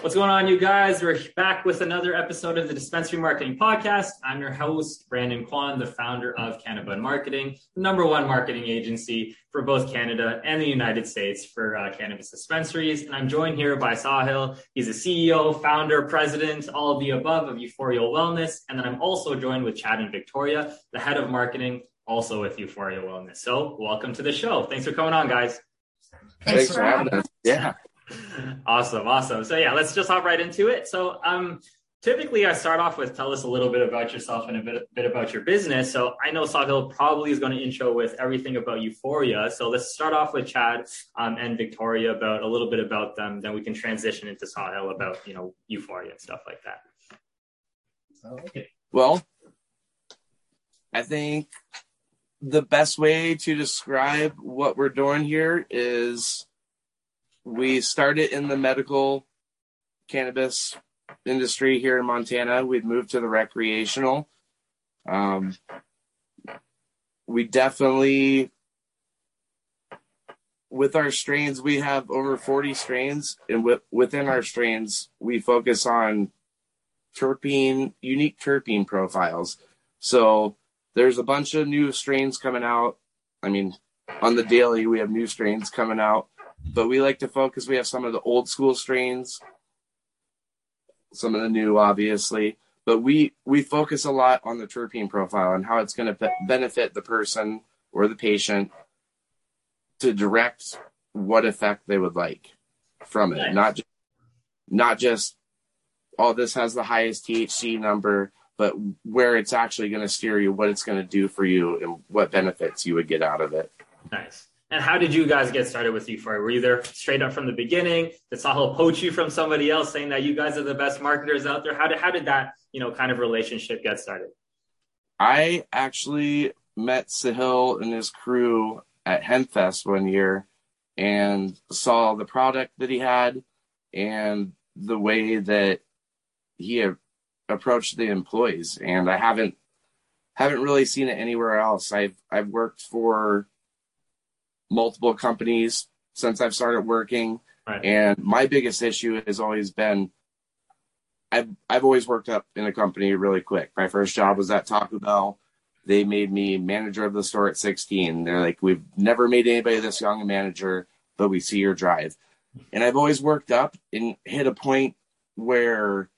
What's going on, you guys? We're back with another episode of the Dispensary Marketing Podcast. I'm your host, Brandon Kwan, the founder of Cannabud Marketing, the number one marketing agency for both Canada and the United States for uh, cannabis dispensaries. And I'm joined here by Sahil. He's a CEO, founder, president, all of the above of Euphoria Wellness. And then I'm also joined with Chad and Victoria, the head of marketing, also with Euphoria Wellness. So welcome to the show. Thanks for coming on, guys. Thanks, Thanks for having us. Yeah awesome, awesome. So yeah, let's just hop right into it. So um, typically I start off with tell us a little bit about yourself and a bit, bit about your business. So I know Sahil probably is going to intro with everything about Euphoria. So let's start off with Chad um, and Victoria about a little bit about them. Then we can transition into Sahil about you know Euphoria and stuff like that. Okay. Well, I think the best way to describe what we're doing here is we started in the medical cannabis industry here in Montana. We've moved to the recreational. Um, we definitely, with our strains, we have over 40 strains, and w- within our strains, we focus on terpene, unique terpene profiles. So there's a bunch of new strains coming out. I mean, on the daily, we have new strains coming out but we like to focus. We have some of the old school strains, some of the new, obviously, but we we focus a lot on the terpene profile and how it's going to be- benefit the person or the patient to direct what effect they would like from it, nice. not just, not just oh this has the highest THC number, but where it's actually going to steer you, what it's going to do for you, and what benefits you would get out of it. Nice. And how did you guys get started with Euphoria? Were you there straight up from the beginning? Did Sahil poach you from somebody else saying that you guys are the best marketers out there? How did how did that you know kind of relationship get started? I actually met Sahil and his crew at Hempfest one year and saw the product that he had and the way that he approached the employees. And I haven't haven't really seen it anywhere else. I've I've worked for multiple companies since I've started working. Right. And my biggest issue has always been I've I've always worked up in a company really quick. My first job was at Taco Bell. They made me manager of the store at 16. They're like, we've never made anybody this young a manager, but we see your drive. And I've always worked up and hit a point where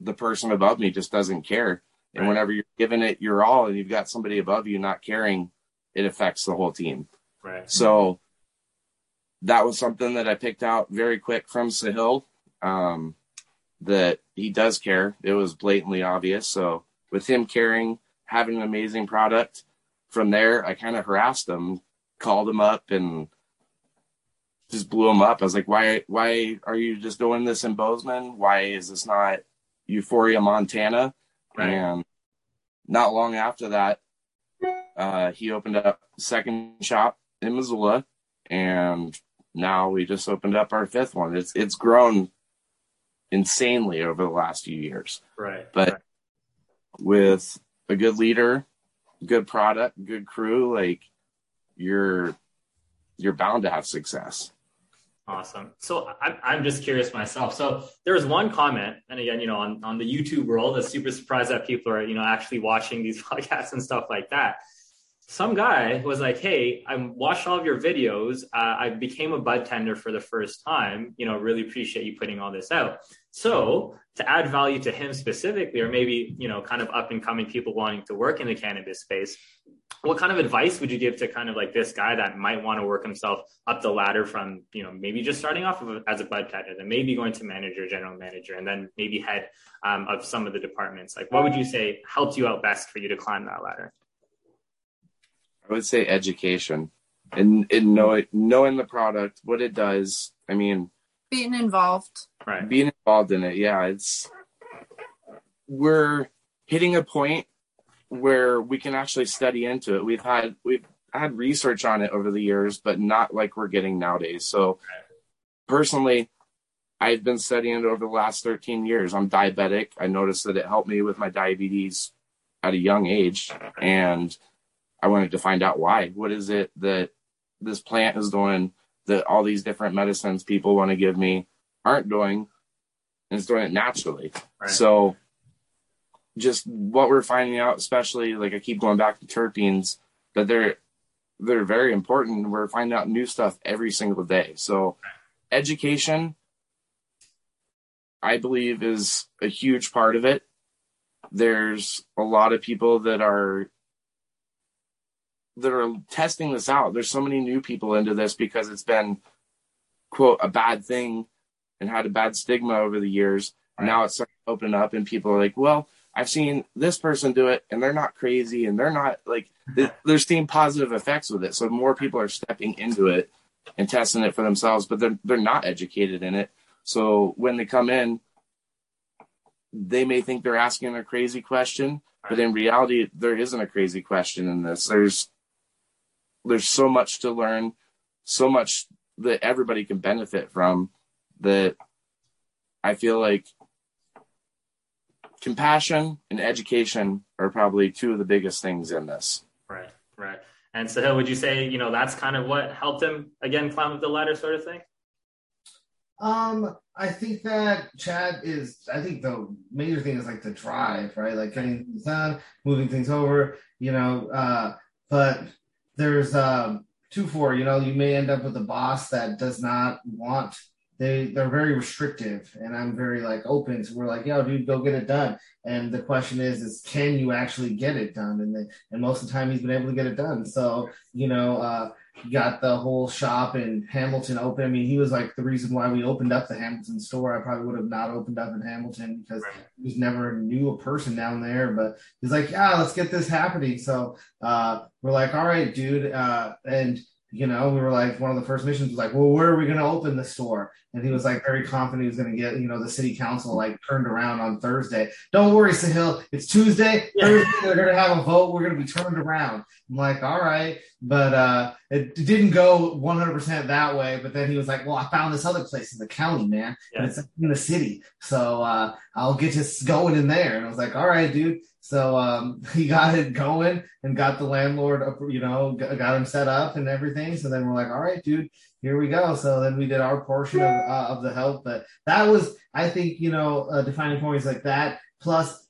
the person above me just doesn't care. And right. whenever you're giving it your all and you've got somebody above you not caring, it affects the whole team. Right. So that was something that I picked out very quick from Sahil. Um, that he does care. It was blatantly obvious. So with him caring, having an amazing product, from there I kind of harassed him, called him up, and just blew him up. I was like, "Why? Why are you just doing this in Bozeman? Why is this not Euphoria, Montana?" Right. And not long after that, uh, he opened up second shop in Missoula, and now we just opened up our fifth one. It's it's grown insanely over the last few years. Right. But right. with a good leader, good product, good crew, like you're you're bound to have success. Awesome. So I'm, I'm just curious myself. So there was one comment, and again, you know, on, on the YouTube world, I'm super surprised that people are, you know, actually watching these podcasts and stuff like that some guy was like, "Hey, I watched all of your videos. Uh, I became a bud tender for the first time. You know, really appreciate you putting all this out." So, to add value to him specifically, or maybe you know, kind of up and coming people wanting to work in the cannabis space, what kind of advice would you give to kind of like this guy that might want to work himself up the ladder from you know maybe just starting off as a bud tender, then maybe going to manager, general manager, and then maybe head um, of some of the departments? Like, what would you say helped you out best for you to climb that ladder? I would say education and, and knowing knowing the product, what it does. I mean, being involved. Right. Being involved in it. Yeah, it's we're hitting a point where we can actually study into it. We've had we've had research on it over the years, but not like we're getting nowadays. So personally, I've been studying it over the last 13 years. I'm diabetic. I noticed that it helped me with my diabetes at a young age and I wanted to find out why. What is it that this plant is doing that all these different medicines people want to give me aren't doing? and it's doing it naturally. Right. So just what we're finding out, especially like I keep going back to terpenes, that they're they're very important. We're finding out new stuff every single day. So education, I believe, is a huge part of it. There's a lot of people that are that are testing this out. There's so many new people into this because it's been quote a bad thing and had a bad stigma over the years. Right. Now it's starting to open up and people are like, well, I've seen this person do it and they're not crazy and they're not like they're seeing positive effects with it. So more people are stepping into it and testing it for themselves, but they're they're not educated in it. So when they come in, they may think they're asking a crazy question, but in reality, there isn't a crazy question in this. There's there's so much to learn, so much that everybody can benefit from that I feel like compassion and education are probably two of the biggest things in this. Right, right. And so, would you say, you know, that's kind of what helped him again climb up the ladder, sort of thing? Um, I think that Chad is. I think the major thing is like the drive, right? Like getting things done, moving things over, you know. Uh, but there's um two four. You know, you may end up with a boss that does not want they they're very restrictive. And i'm very like open so we're like yo dude go get it done. And the question is is can you actually get it done? And they, and most of the time he's been able to get it done. So you know uh got the whole shop in hamilton open i mean he was like the reason why we opened up the hamilton store i probably would have not opened up in hamilton because right. he was never knew a person down there but he's like yeah let's get this happening so uh we're like all right dude uh and you know, we were like, one of the first missions was like, well, where are we going to open the store? And he was like very confident he was going to get, you know, the city council like turned around on Thursday. Don't worry, Sahil. It's Tuesday. Yeah. Thursday, they're going to have a vote. We're going to be turned around. I'm like, all right. But uh, it didn't go 100% that way. But then he was like, well, I found this other place in the county, man. Yeah. And it's in the city. So uh, I'll get just going in there. And I was like, all right, dude. So um, he got it going and got the landlord, you know, got him set up and everything. So then we're like, all right, dude, here we go. So then we did our portion of, uh, of the help. But that was, I think, you know, uh, defining points like that. Plus,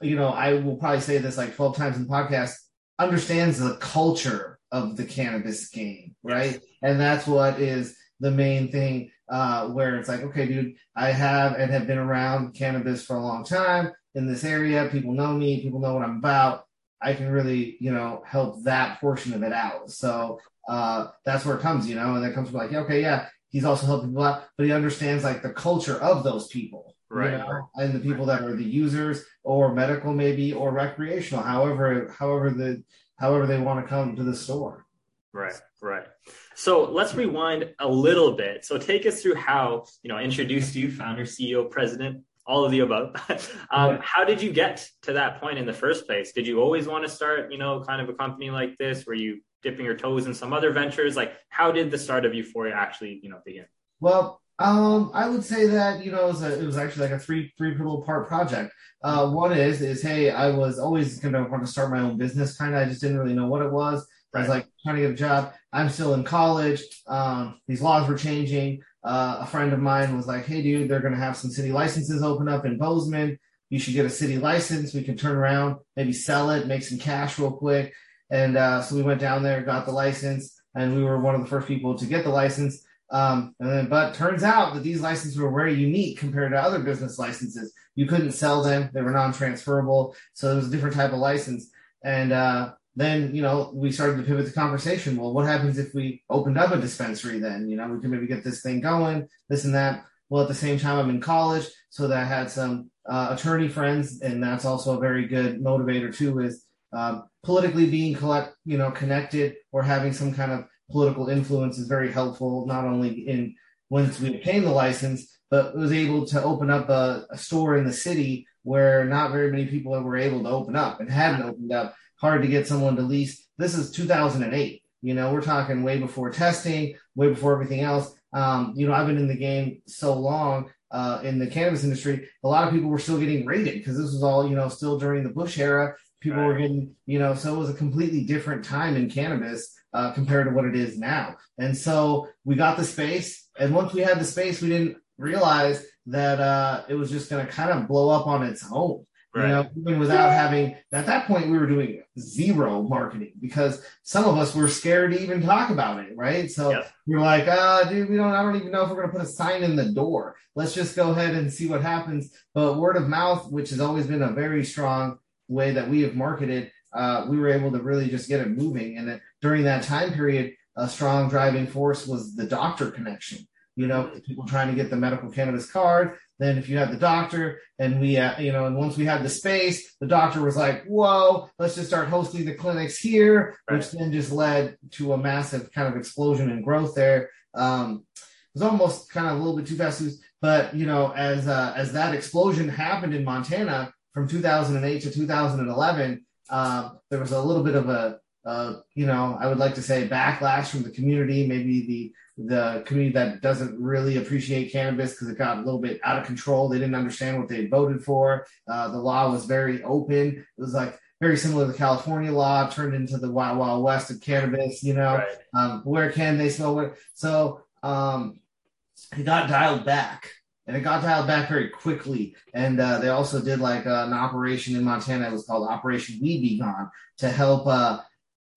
you know, I will probably say this like 12 times in the podcast, understands the culture of the cannabis game, right? And that's what is the main thing uh, where it's like, okay, dude, I have and have been around cannabis for a long time in this area. People know me. People know what I'm about. I can really, you know, help that portion of it out. So uh, that's where it comes, you know, and that comes from like, okay, yeah, he's also helping people out, but he understands like the culture of those people, right? You know? And the people that are the users or medical maybe or recreational, however, however the however they want to come to the store. Right, right. So let's rewind a little bit. So take us through how you know introduced you, founder, CEO, president, all of the above. um. How did you get to that point in the first place? Did you always want to start, you know, kind of a company like this? Were you dipping your toes in some other ventures? Like, how did the start of Euphoria actually, you know, begin? Well, um, I would say that you know it was, a, it was actually like a three three little part project. Uh, one is is hey, I was always going to want to start my own business. Kind of, I just didn't really know what it was. I was like trying to get a job. I'm still in college. Um, these laws were changing. Uh, a friend of mine was like, "Hey, dude, they're going to have some city licenses open up in Bozeman. You should get a city license. We can turn around, maybe sell it, make some cash real quick." And uh, so we went down there, got the license, and we were one of the first people to get the license. Um, and then, but turns out that these licenses were very unique compared to other business licenses. You couldn't sell them; they were non-transferable, so it was a different type of license. And uh, then you know we started to pivot the conversation. Well, what happens if we opened up a dispensary? Then you know we can maybe get this thing going, this and that. Well, at the same time, I'm in college, so that I had some uh, attorney friends, and that's also a very good motivator too. Is um, politically being collect, you know, connected or having some kind of political influence is very helpful. Not only in once we obtain the license, but was able to open up a, a store in the city where not very many people were able to open up and hadn't opened up hard to get someone to lease. This is 2008. You know, we're talking way before testing, way before everything else. Um, you know, I've been in the game so long uh, in the cannabis industry. A lot of people were still getting raided because this was all, you know, still during the Bush era. People right. were getting, you know, so it was a completely different time in cannabis uh, compared to what it is now. And so we got the space. And once we had the space, we didn't realize that uh, it was just going to kind of blow up on its own. Right. You know, even without having at that point we were doing zero marketing because some of us were scared to even talk about it, right? So Yeah. you're like, uh, dude, we don't I don't even know if we're gonna put a sign in the door. Let's just go ahead and see what happens. But word of mouth, which has always been a very strong way that we have marketed, uh, we were able to really just get it moving. And it, during that time period, a strong driving force was the doctor connection. You know, people trying to get the medical cannabis card. Then if you had the doctor and we, uh, you know, and once we had the space, the doctor was like, whoa, let's just start hosting the clinics here, Right. which then just led to a massive kind of explosion and growth there. Um, it was almost kind of a little bit too fast, but you know, as uh, as that explosion happened in Montana from 2008 to 2011, uh, there was a little bit of a, uh, you know, I would like to say backlash from the community, maybe the the community that doesn't really appreciate cannabis because it got a little bit out of control. They didn't understand what they voted for. Uh, the law was very open. It was like very similar to the California law, turned into the wild wild west of cannabis. You know, Right. um, where can they smell what? So um, it got dialed back, and it got dialed back very quickly. And uh, they also did like uh, an operation in Montana. It was called Operation Weed Be Gone to help uh,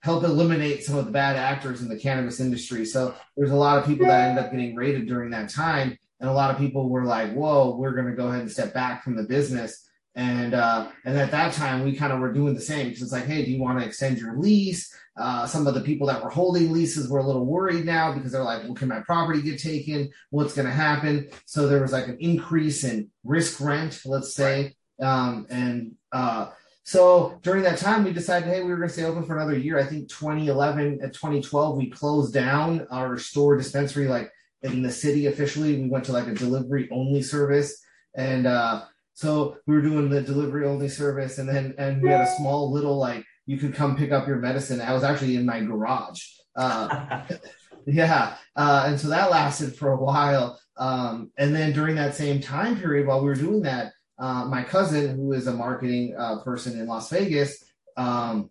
help eliminate some of the bad actors in the cannabis industry. So there's a lot of people that ended up getting raided during that time, and a lot of people were like, "Whoa, we're going to go ahead and step back from the business." And uh, and at that time, we kind of were doing the same because it's like, hey, do you want to extend your lease? Uh, some of the people that were holding leases were a little worried now because they're like, well, can my property get taken? What's going to happen? So there was like an increase in risk rent, let's say. Um, and uh, so during that time, we decided, hey, we were going to stay open for another year. I think 2011 and 2012, we closed down our store dispensary, like in the city officially. We went to like a delivery only service. And uh, so we were doing the delivery only service. And then, and we had a small little, like, you could come pick up your medicine. I was actually in my garage. Uh, yeah. Uh, and so that lasted for a while. Um, and then during that same time period, while we were doing that, uh, my cousin, who is a marketing uh, person in Las Vegas, um,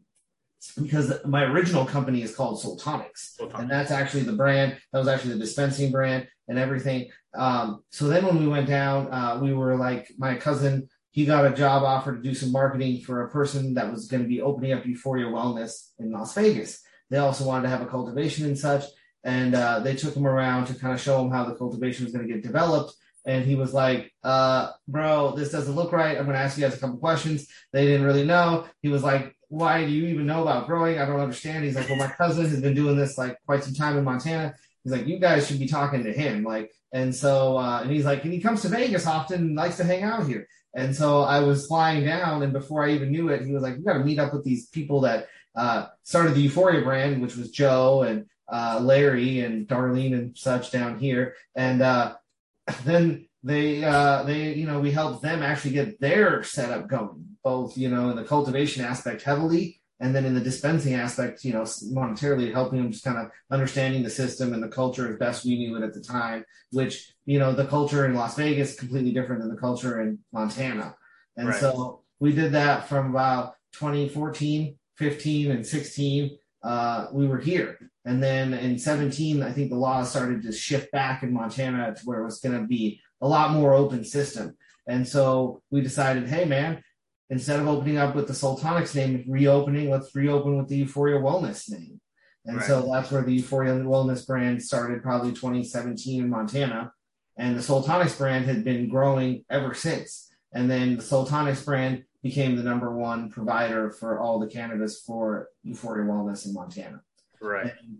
because my original company is called Sultonics, Sultonics. and that's actually the brand. That was actually the dispensing brand and everything. Um, so then when we went down, uh, we were like, my cousin, he got a job offer to do some marketing for a person that was going to be opening up Euphoria Wellness in Las Vegas. They also wanted to have a cultivation and such, and uh, they took him around to kind of show him how the cultivation was going to get developed. And he was like, uh, bro, this doesn't look right. I'm going to ask you guys a couple questions. They didn't really know. He was like, why do you even know about growing? I don't understand. He's like, well, my cousin has been doing this like quite some time in Montana. He's like, you guys should be talking to him. Like, and so, uh, and he's like, and he comes to Vegas often and likes to hang out here. And so I was flying down, and before I even knew it, he was like, "You got to meet up with these people that uh, started the Euphoria brand, which was Joe and uh, Larry and Darlene and such down here." And uh, then they, uh, they, you know, we helped them actually get their setup going, both you know in the cultivation aspect heavily, and then in the dispensing aspect, you know, monetarily helping them just kind of understanding the system and the culture as best we knew it at the time. Which you know, the culture in Las Vegas is completely different than the culture in Montana. And Right. so we did that from about 2014, 15, and 16. Uh, we were here. And then in 17, I think the law started to shift back in Montana to where it was going to be a lot more open system. And so we decided, hey, man, instead of opening up with the Sultonics name reopening, let's reopen with the Euphoria Wellness name. And so that's where the Euphoria Wellness brand started, probably 2017 in Montana. And the Sultonics brand had been growing ever since. And then the Sultonics brand became the number one provider for all the cannabis for Euphoria Wellness in Montana. Right. And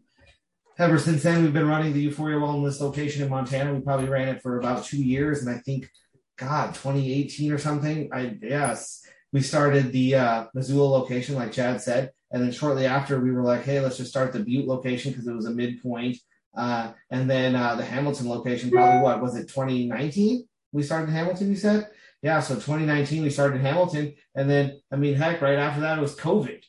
ever since then, we've been running the Euphoria Wellness location in Montana. We probably ran it for about two years, and I think, God, 2018 or something. I yes, we started the uh, Missoula location, like Chad said, and then shortly after, we were like, hey, let's just start the Butte location because it was a midpoint. Uh, and then uh, the Hamilton location, probably what was it, 2019? We started Hamilton, you said? Yeah, so 2019 we started Hamilton, and then I mean, heck, right after that it was COVID.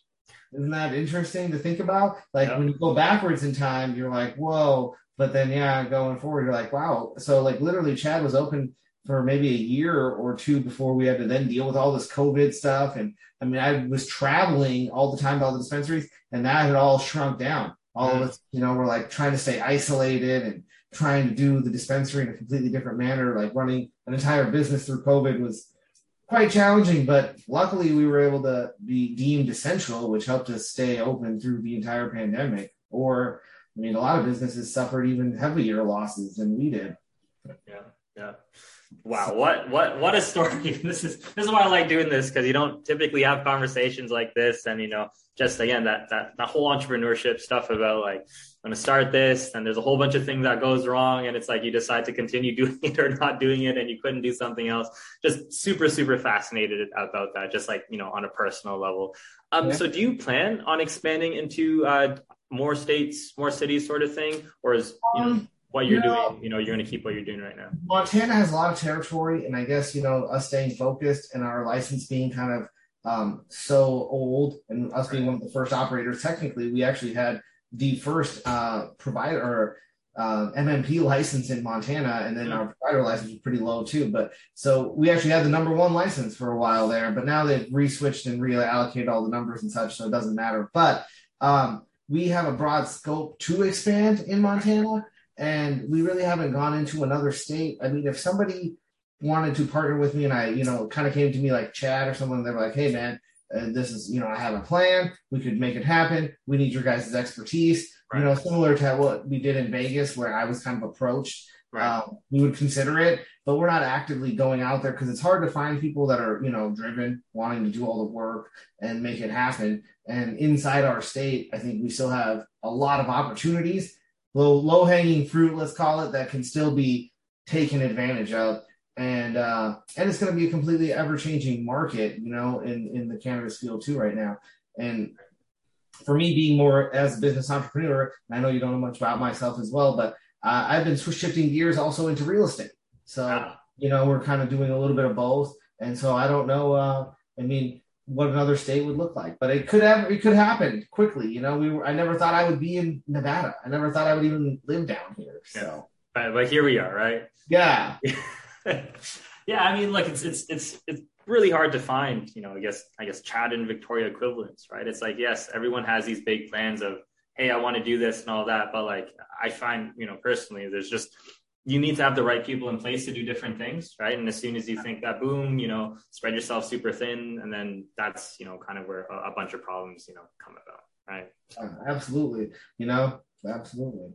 Isn't that interesting to think about? Like Yeah. when you go backwards in time, you're like, whoa. But then, yeah, going forward, you're like, wow. So, like, literally, Chad was open for maybe a year or two before we had to then deal with all this COVID stuff. And I mean, I was traveling all the time to all the dispensaries, and that had all shrunk down. All of Mm. us, you know, we're like trying to stay isolated and trying to do the dispensary in a completely different manner, like running an entire business through COVID was quite challenging, but luckily we were able to be deemed essential, which helped us stay open through the entire pandemic. Or, I mean, a lot of businesses suffered even heavier losses than we did. Yeah, yeah. Wow, what what what a story! This is this is why I like doing this because you don't typically have conversations like this, and you know, just again that that that whole entrepreneurship stuff about like I'm gonna start this, and there's a whole bunch of things that goes wrong, and it's like you decide to continue doing it or not doing it, and you couldn't do something else. Just super super fascinated about that, just like you know on a personal level. Um, yeah. so do you plan on expanding into uh, more states, more cities, sort of thing, or is you know, um, what you're you know, doing, you know, you're going to keep what you're doing right now. Montana has a lot of territory, and I guess you know us staying focused and our license being kind of um, so old, and us being one of the first operators. Technically, we actually had the first uh, provider or uh, MMP license in Montana, and then our provider license was pretty low too. But so we actually had the number one license for a while there, but now they've reswitched and reallocated all the numbers and such, so it doesn't matter. But um, we have a broad scope to expand in Montana and we really haven't gone into another state. I mean, if somebody wanted to partner with me and I, you know, kind of came to me like Chad or someone, they're like, hey, man, uh, this is, you know, I have a plan. We could make it happen. We need your guys' expertise. Right. You know, similar to what we did in Vegas, where I was kind of approached. Right. Um, we would consider it, but we're not actively going out there because it's hard to find people that are, you know, driven, wanting to do all the work and make it happen. And inside our state, I think we still have a lot of opportunities low low hanging fruit, let's call it, that can still be taken advantage of. And uh, and it's going to be a completely ever changing market, you know, in in the cannabis field too right now. And for me, being more as a business entrepreneur, I know you don't know much about myself as well, but uh, I've been shifting gears also into real estate. So you know, we're kind of doing a little bit of both. And so I don't know. Uh, I mean, what another state would look like. But it could have it could happen quickly. You know, we were, I never thought I would be in Nevada. I never thought I would even live down here. So, yeah. but here we are, right? Yeah. yeah, I mean, look, it's it's it's it's really hard to find. You know, I guess I guess Chad and Victoria equivalents, right? It's like yes, everyone has these big plans of hey, I want to do this and all that, but like I find, you know, personally, there's just you need to have the right people in place to do different things, right? And as soon as you think that, boom, you know, spread yourself super thin, and then that's you know kind of where a, a bunch of problems you know come about, right? Uh, absolutely, you know, absolutely.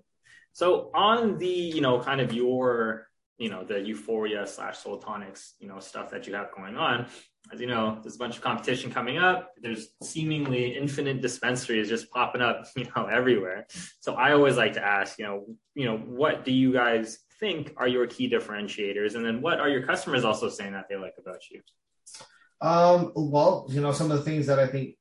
So on the you know kind of your you know the euphoria slash Soultonics you know stuff that you have going on as you know there's a bunch of competition coming up there's seemingly infinite dispensaries just popping up you know everywhere so i always like to ask you know you know what do you guys think are your key differentiators and then what are your customers also saying that they like about you um well you know some of the things that i think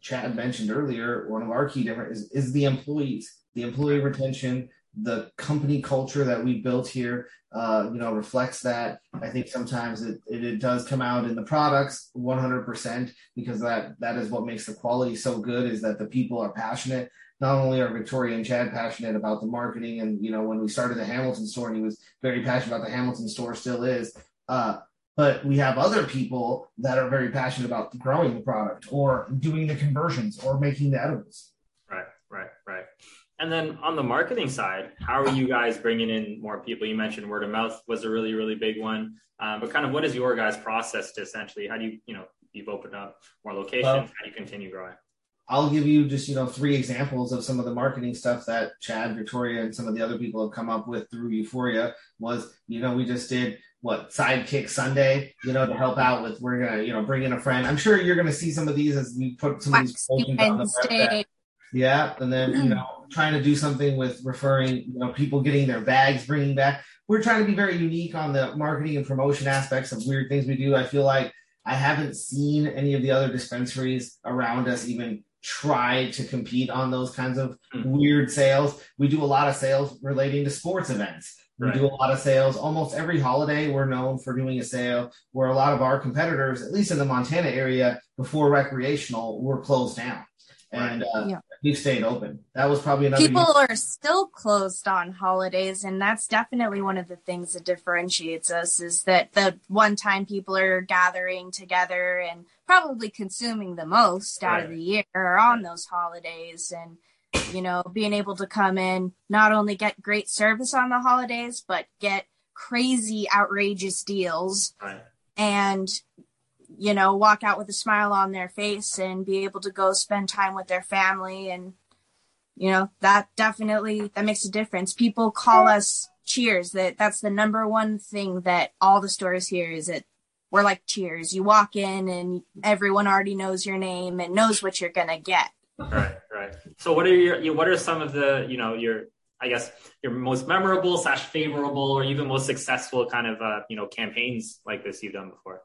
chad mentioned earlier one of our key different is, is the employees the employee retention the company culture that we built here, uh, you know, reflects that. I think sometimes it, it, it, does come out in the products 100% because that that is what makes the quality so good is that the people are passionate. Not only are Victoria and Chad passionate about the marketing, and you know, when we started the Hamilton store, and he was very passionate about the Hamilton store, still is. Uh, but we have other people that are very passionate about growing the product or doing the conversions or making the edibles. Right, right, right. And then on the marketing side, how are you guys bringing in more people? You mentioned word of mouth was a really, really big one. Um, but kind of what is your guys' process to essentially, how do you, you know, you've opened up more locations, well, how do you continue growing? I'll give you just, you know, three examples of some of the marketing stuff that Chad, Victoria, and some of the other people have come up with through Euphoria was, you know, we just did what sidekick Sunday, you know, to help out with we're gonna, you know, bring in a friend. I'm sure you're gonna see some of these as we put some of these on the web yeah, and then you know, trying to do something with referring, you know, people getting their bags, bringing back. We're trying to be very unique on the marketing and promotion aspects of weird things we do. I feel like I haven't seen any of the other dispensaries around us even try to compete on those kinds of mm. weird sales. We do a lot of sales relating to sports events. We right. do a lot of sales. Almost every holiday, we're known for doing a sale where a lot of our competitors, at least in the Montana area, before recreational, were closed down and uh, yeah. we stayed open. That was probably another. People year. are still closed on holidays, and that's definitely one of the things that differentiates us. Is that the one time people are gathering together and probably consuming the most out right. of the year are on those holidays, and you know, being able to come in, not only get great service on the holidays, but get crazy, outrageous deals. Right. And, you know, walk out with a smile on their face and be able to go spend time with their family. And, you know, that definitely, that makes a difference. People call us cheers. That that's the number one thing that all the stores here is that we're like cheers. You walk in and everyone already knows your name and knows what you're going to get. Right, right. So what are your, what are some of the, you know, your, I guess your most memorable slash favorable or even most successful kind of, uh, you know, campaigns like this you've done before?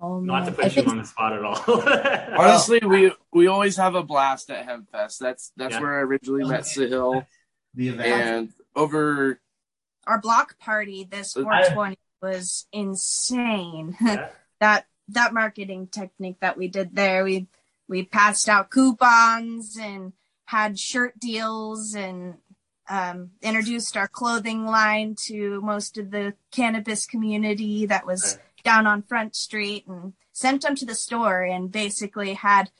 Oh, Not to man. put I you think on the spot at all. Honestly, we we always have a blast at Hempfest. That's that's Yeah. where I originally met Sahil, The event. and over our block party this I- 420 was insane. Yeah. that that marketing technique that we did there, we we passed out coupons and had shirt deals and um, introduced our clothing line to most of the cannabis community that was Right. Down on Front Street and sent them to the store and basically had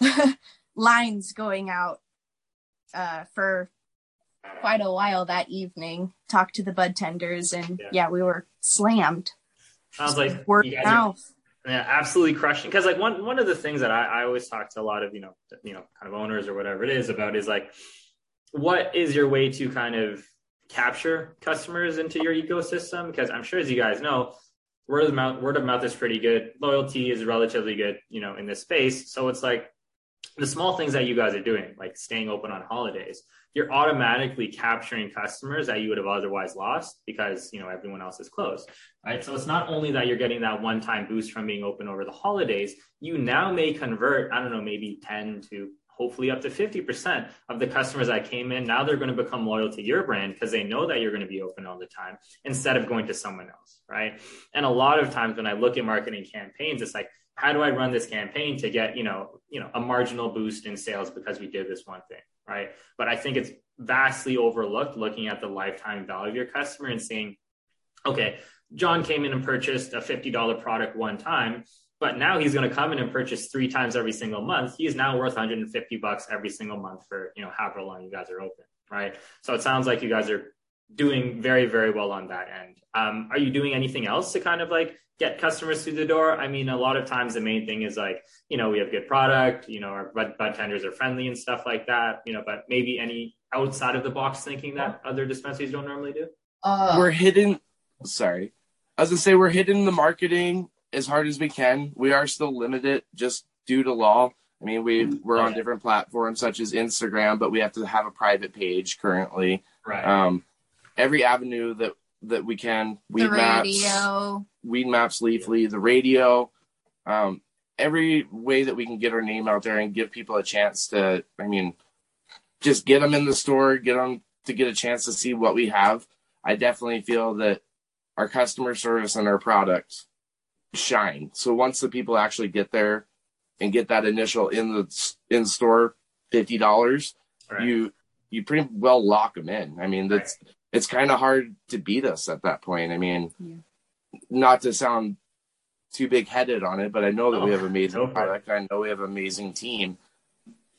lines going out uh, for quite a while that evening. Talked to the bud tenders and Yeah. yeah, we were slammed. Sounds like Word of guys are mouth. Yeah, absolutely crushing. Because like one one of the things that I, I always talk to a lot of you know you know kind of owners or whatever it is about is like, what is your way to kind of capture customers into your ecosystem? Because I'm sure as you guys know, word of mouth word of mouth is pretty good. Loyalty is relatively good, you know, in this space. So it's like the small things that you guys are doing, like staying open on holidays, you're automatically capturing customers that you would have otherwise lost because you know everyone else is closed right? So it's not only that you're getting that one time boost from being open over the holidays, you now may convert, I don't know, maybe 10 to hopefully up to 50% of the customers that came in. Now they're going to become loyal to your brand because they know that you're going to be open all the time instead of going to someone else, right? And a lot of times when I look at marketing campaigns, it's like, how do I run this campaign to get, you know, you know, a marginal boost in sales because we did this one thing, right? But I think it's vastly overlooked looking at the lifetime value of your customer and saying, okay, John came in and purchased a $50 product one time, but now he's going to come in and purchase three times every single month. He is now worth 150 bucks every single month for, you know, however long you guys are open, right? So it sounds like you guys are doing very, very well on that end. Um, are you doing anything else to kind of like get customers through the door? I mean, a lot of times the main thing is like, you know, we have good product, you know, our bud, bud tenders are friendly and stuff like that, you know, but maybe any outside of the box thinking that other dispensaries don't normally do? Uh, we're hidden. Sorry, I was gonna say we're hitting the marketing as hard as we can. We are still limited just due to law. I mean, we we're on different platforms such as Instagram, but we have to have a private page currently. Right. Um, every avenue that that we can. The Weedmaps, radio. Weedmaps Leafly, the radio, um, every way that we can get our name out there and give people a chance to, I mean, just get them in the store, get them to get a chance to see what we have. I definitely feel that our customer service and our product shine. So once the people actually get there and get that initial in the in store fifty dollars, right. you you pretty well lock them in. I mean, that's it's kind of hard to beat us at that point. I mean, Yeah. not to sound too big headed on it, but I know that we No, have amazing go for it. product. I know we have an amazing team.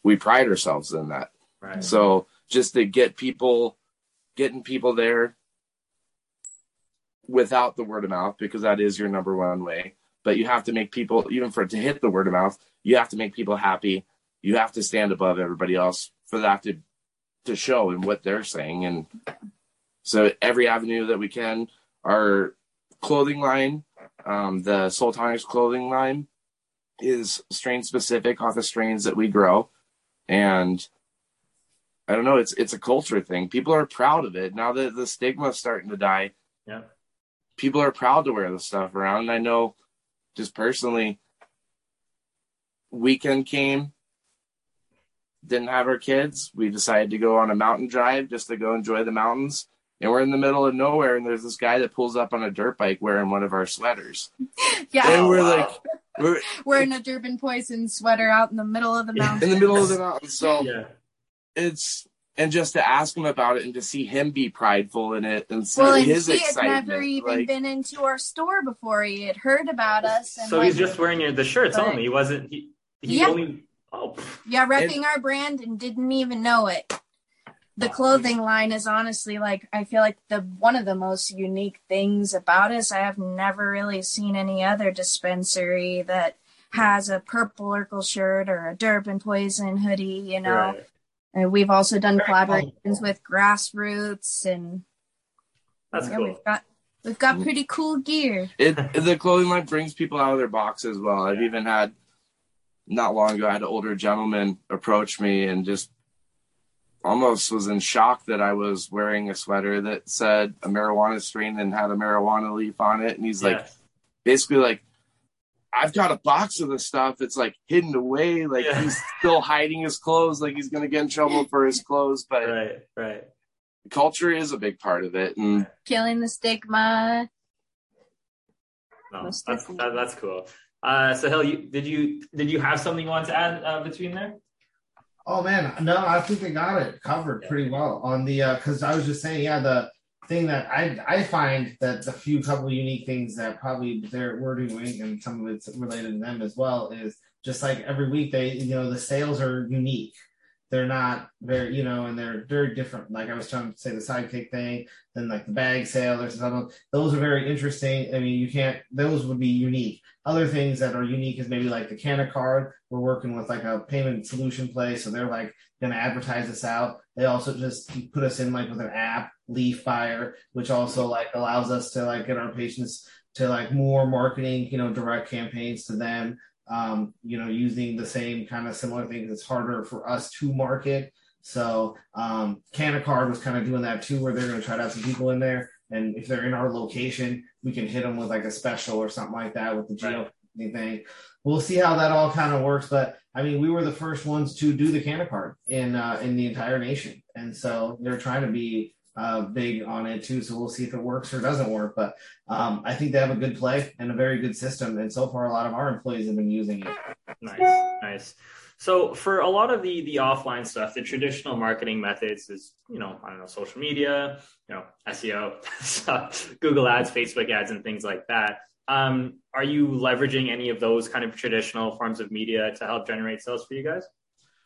We pride ourselves in that. right. So just to get people, getting people there without the word of mouth, because that is your number one way. But you have to make people, even for it to hit the word of mouth, you have to make people happy. You have to stand above everybody else for that to to show in what they're saying. And so every avenue that we can, our clothing line, um, the Sultanics clothing line is strain specific off the strains that we grow. And I don't know, it's it's a culture thing. People are proud of it. Now that the stigma's starting to die, Yeah. People are proud to wear the stuff around. And I know just personally, weekend came, didn't have our kids. We decided to go on a mountain drive just to go enjoy the mountains. And we're in the middle of nowhere, and there's this guy that pulls up on a dirt bike wearing one of our sweaters. Yeah, And we're oh, wow. like, we're wearing a Durban Poison sweater out in the middle of the mountains. in the middle of the mountains. So yeah. it's and just to ask him about it and to see him be prideful in it and see Well, and his he had never even like, been into our store before. He had heard about us. And So like, he's just wearing your, the shirts But- only. He wasn't. He, he Yeah. only Oh, Yeah, repping our brand and didn't even know it. The clothing line is honestly like I feel like the one of the most unique things about us. I have never really seen any other dispensary that has a purple Urkel shirt or a Durban Poison hoodie. You know, right. And we've also done Very collaborations with Grassroots, and That's yeah, cool. we've got we've got pretty cool gear. It the clothing line brings people out of their box as well. I've Yeah. even had not long ago I had an older gentleman approach me and just almost was in shock that I was wearing a sweater that said a marijuana strain and had a marijuana leaf on it. And he's like basically like I've got a box of this stuff It's like hidden away, like Yeah. he's still hiding his clothes, like he's gonna get in trouble for his clothes. But right, right. culture is a big part of it. And Killing the stigma. No, that's that, that's cool. Uh, Sahil, you did you did you have something you want to add uh, between there? Oh man, no, I think they got it covered pretty well on the because I was just saying, yeah, the thing that I I find that the few couple unique things that probably they're we're doing and some of it's related to them as well is just like every week they you know the sales are unique. They're not very you know and they're very different. Like I was trying to say the sidekick thing, then like the bag sale. There's some those are very interesting. I mean you can't those would be unique. Other things that are unique is maybe like the Canna card. We're working with like a payment solution place, so they're like going to advertise this out. They also just put us in like with an app, Leafbuyer, which also like allows us to like get our patients to like more marketing, you know, direct campaigns to them. Um, you know, using the same kind of similar things. It's harder for us to market. So um, Canna Card was kind of doing that too, where they're going to try to have some people in there, and if they're in our location, we can hit them with like a special or something like that with the geo thing. We'll see how that all kind of works, but I mean, we were the first ones to do the Canna card in uh, in the entire nation, and so they're trying to be uh, big on it too. So we'll see if it works or doesn't work. But um, I think they have a good play and a very good system, and so far a lot of our employees have been using it. Nice, nice. So for a lot of the the offline stuff, the traditional marketing methods is you know I don't know social media, you know SEO, Google Ads, Facebook ads, and things like that. Um, are you leveraging any of those kind of traditional forms of media to help generate sales for you guys?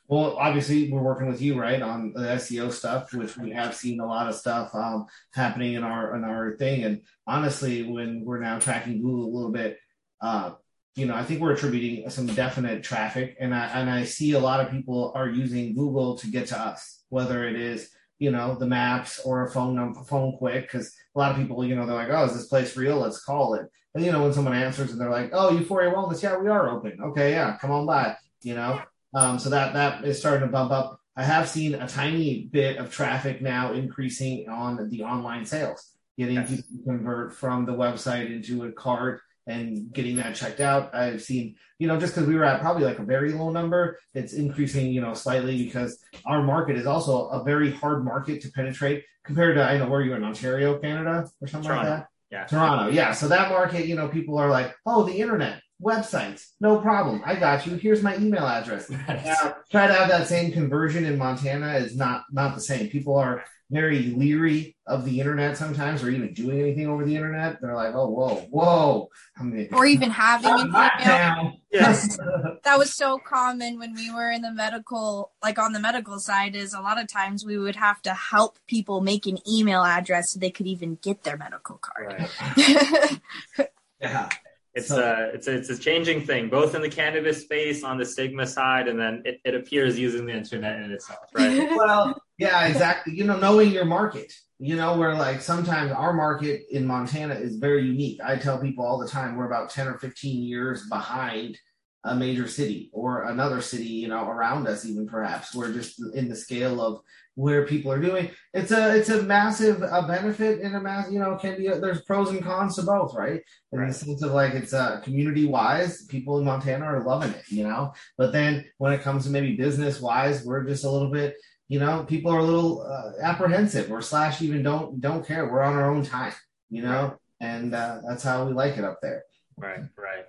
Well, obviously, we're working with you, right, on the SEO stuff, which we have seen a lot of stuff um, happening in our in our thing. And honestly, when we're now tracking Google a little bit, uh, you know, I think we're attributing some definite traffic, and I and I see a lot of people are using Google to get to us, whether it is you know the maps or a phone number, phone quick, because a lot of people, you know, they're like, oh, is this place real? Let's call it. You know, when someone answers and they're like, oh, Euphoria Wellness, yeah, we are open. Okay, yeah, come on by. You know, um, so that that is starting to bump up. I have seen a tiny bit of traffic now increasing on the online sales, getting Yes. people to convert from the website into a cart and getting that checked out. I've seen, you know, just because we were at probably like a very low number, it's increasing, you know, slightly because our market is also a very hard market to penetrate compared to I know where you're in Ontario, Canada, or something Toronto. like that. Toronto, yeah. So that market, you know, people are like, oh, the internet, websites, no problem. I got you. Here's my email address. Now, uh, try to have that same conversion in Montana is not not the same. People are very leery of the internet sometimes, or even doing anything over the internet. They're like, oh, whoa, whoa. I mean, Or even having an email. lockdown. Yes. that was so common when we were in the medical like on the medical side is a lot of times we would have to help people make an email address so they could even get their medical card Right. yeah. It's So- uh it's a, it's a changing thing, both in the cannabis space on the stigma side, and then it, it appears using the internet in itself, right? well, yeah, exactly. You know, knowing your market. You know, where like sometimes our market in Montana is very unique. I tell people all the time we're about 10 or 15 years behind a major city or another city, you know, around us, even perhaps. We're just in the scale of where people are doing. It's a it's a massive uh, benefit and a mass, you know, can be a, there's pros and cons to both, right? In Right. the sense of like it's uh, community wise, people in Montana are loving it, you know. But then when it comes to maybe business wise, we're just a little bit you know people are a little uh, apprehensive or slash even don't don't care we're on our own time you know and uh, that's how we like it up there Right, right.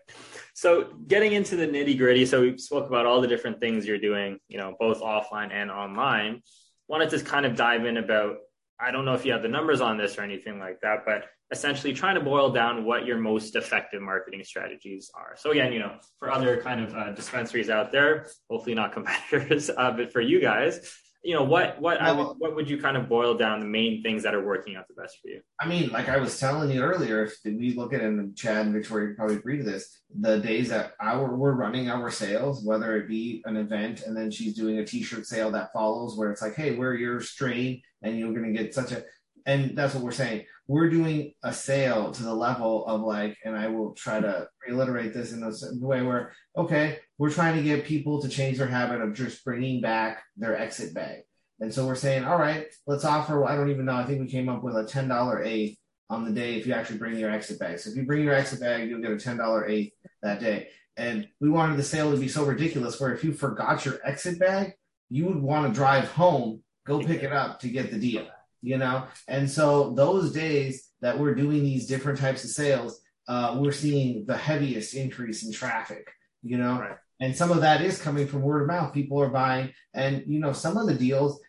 So getting into the nitty gritty, so we spoke about all the different things you're doing, you know, both offline and online. Wanted to kind of dive in about, I don't know if you have the numbers on this or anything like that, but essentially trying to boil down what your most effective marketing strategies are. So again, you know, for other kind of uh, dispensaries out there, hopefully not competitors, uh, but for you guys, you know, what what I would, what would you kind of boil down the main things that are working out the best for you? I mean, like I was telling you earlier, if we look at it, and Chad and Victoria probably agree to this, the days that our we're running our sales, whether it be an event and then she's doing a t-shirt sale that follows where it's like, hey, we're your strain and you're gonna get such a and that's what we're saying. We're doing a sale to the level of like, and I will try to reiterate this in the way where, okay, we're trying to get people to change their habit of just bringing back their exit bag. And so we're saying, all right, let's offer, I don't even know, I think we came up with a $10 eighth on the day if you actually bring your exit bag. So if you bring your exit bag, you'll get a $10 eighth that day. And we wanted the sale to be so ridiculous where if you forgot your exit bag, you would want to drive home, go pick it up to get the deal you know? And so those days that we're doing these different types of sales, uh, we're seeing the heaviest increase in traffic, you know? Right. And some of that is coming from word of mouth. People are buying, and you know, some of the deals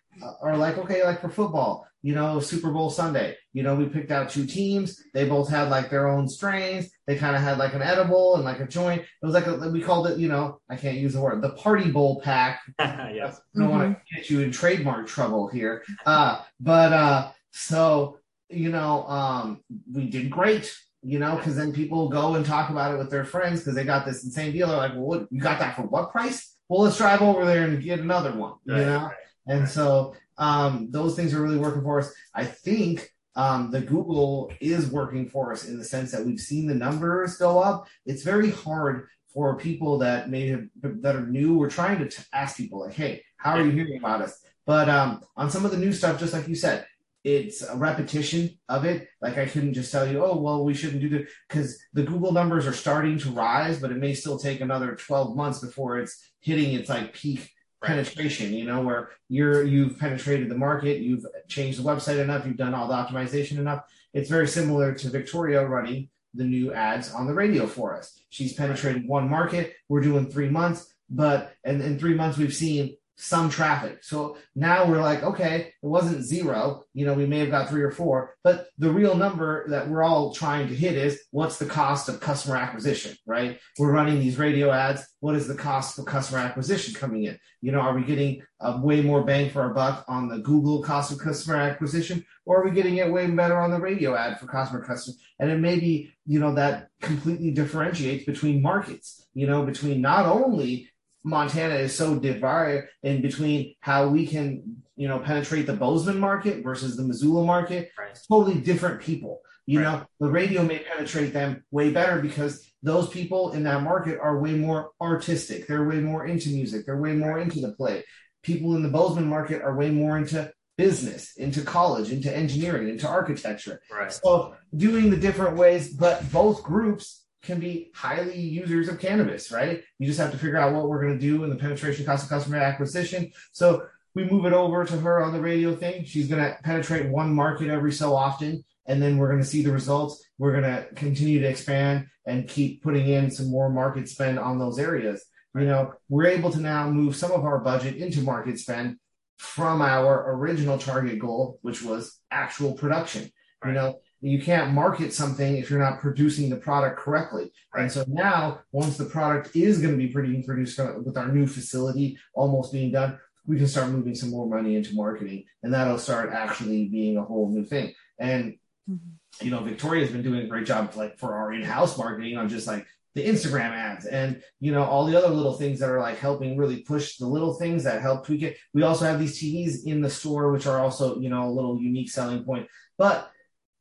are like, okay, like for football, you know, Super Bowl Sunday, you know, we picked out two teams. They both had like their own strains. They kind of had like an edible and like a joint. It was like a, we called it, you know, I can't use the word, the party bowl pack. yes. I don't mm-hmm. want to get you in trademark trouble here. Uh, but uh, so, you know, um, we did great you know, because then people go and talk about it with their friends because they got this insane deal. They're like, well, what, you got that for what price? Well, let's drive over there and get another one, right, you know? Right. And so um, those things are really working for us. I think um, the Google is working for us in the sense that we've seen the numbers go up. It's very hard for people that may have that are new. We're trying to t- ask people like, "Hey, how are you hearing about us?" But um, on some of the new stuff, just like you said, it's a repetition of it. Like I couldn't just tell you, oh well, we shouldn't do that because the Google numbers are starting to rise, but it may still take another 12 months before it's hitting its like peak penetration, you know, where you're you've penetrated the market, you've changed the website enough, you've done all the optimization enough. It's very similar to Victoria running the new ads on the radio for us. She's penetrated one market. We're doing three months, but and in three months we've seen some traffic. So now we're like, okay, it wasn't zero. You know, we may have got three or four, but the real number that we're all trying to hit is what's the cost of customer acquisition, right? We're running these radio ads. What is the cost for customer acquisition coming in? You know, are we getting a way more bang for our buck on the Google cost of customer acquisition, or are we getting it way better on the radio ad for customer customer? And it may be, you know, that completely differentiates between markets, you know, between not only Montana is so divided in between how we can, you know, penetrate the Bozeman market versus the Missoula market. Right. It's totally different people. You right. know, the radio may penetrate them way better because those people in that market are way more artistic. They're way more into music. They're way more into the play. People in the Bozeman market are way more into business, into college, into engineering, into architecture. Right. So doing the different ways, but both groups can be highly users of cannabis, right? You just have to figure out what we're going to do in the penetration cost of customer acquisition. So we move it over to her on the radio thing. She's going to penetrate one market every so often, and then we're going to see the results. We're going to continue to expand and keep putting in some more market spend on those areas. You know, we're able to now move some of our budget into market spend from our original target goal, which was actual production. Right. You know, you can't market something if you're not producing the product correctly. Right. And so now, once the product is going to be being produced with our new facility almost being done, we can start moving some more money into marketing, and that'll start actually being a whole new thing. And mm-hmm. you know, Victoria's been doing a great job, like for our in-house marketing on just like the Instagram ads and you know all the other little things that are like helping really push the little things that help tweak it. We also have these TVs in the store, which are also you know a little unique selling point. But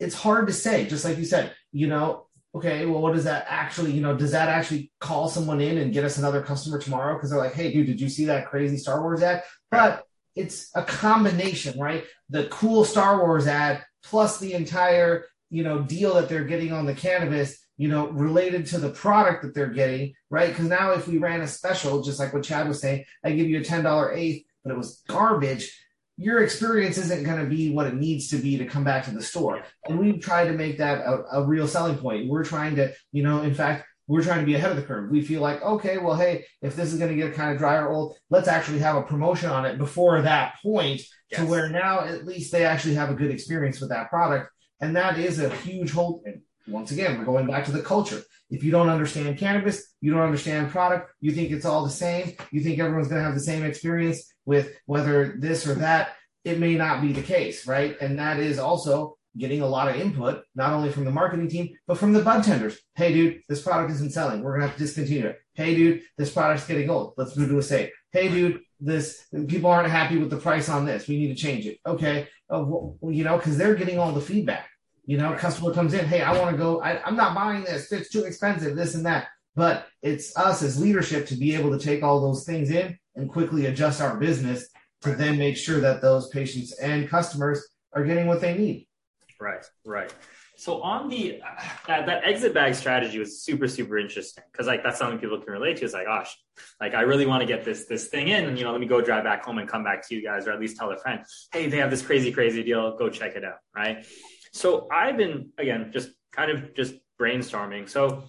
it's hard to say, just like you said, you know, okay, well, what does that actually, you know, does that actually call someone in and get us another customer tomorrow? Because they're like, hey, dude, did you see that crazy Star Wars ad? But it's a combination, right? The cool Star Wars ad plus the entire, you know, deal that they're getting on the cannabis, you know, related to the product that they're getting, right? Because now if we ran a special, just like what Chad was saying, I give you a $10 eighth, but it was garbage your experience isn't going to be what it needs to be to come back to the store. And we've tried to make that a, a, real selling point. We're trying to, you know, in fact, we're trying to be ahead of the curve. We feel like, okay, well, hey, if this is going to get kind of dry or old, let's actually have a promotion on it before that point yes. to where now at least they actually have a good experience with that product. And that is a huge hold. And once again, we're going back to the culture. If you don't understand cannabis, you don't understand product, you think it's all the same, you think everyone's going to have the same experience with whether this or that, it may not be the case, right? And that is also getting a lot of input, not only from the marketing team, but from the bud tenders. Hey, dude, this product isn't selling. We're going to have to discontinue it. Hey, dude, this product's getting old. Let's move to a safe. Hey, dude, this people aren't happy with the price on this. We need to change it. Okay, uh, well, you know, because they're getting all the feedback. You know, a customer comes in, hey, I want to go. I, I'm not buying this. It's too expensive. This and that. But it's us as leadership to be able to take all those things in and quickly adjust our business to then make sure that those patients and customers are getting what they need. Right, right. So on the uh, that, that exit bag strategy was super super interesting because like that's something people can relate to. It's like, gosh, like I really want to get this this thing in, and you know, let me go drive back home and come back to you guys, or at least tell a friend, hey, they have this crazy crazy deal, go check it out, right? So I've been again just kind of just brainstorming. So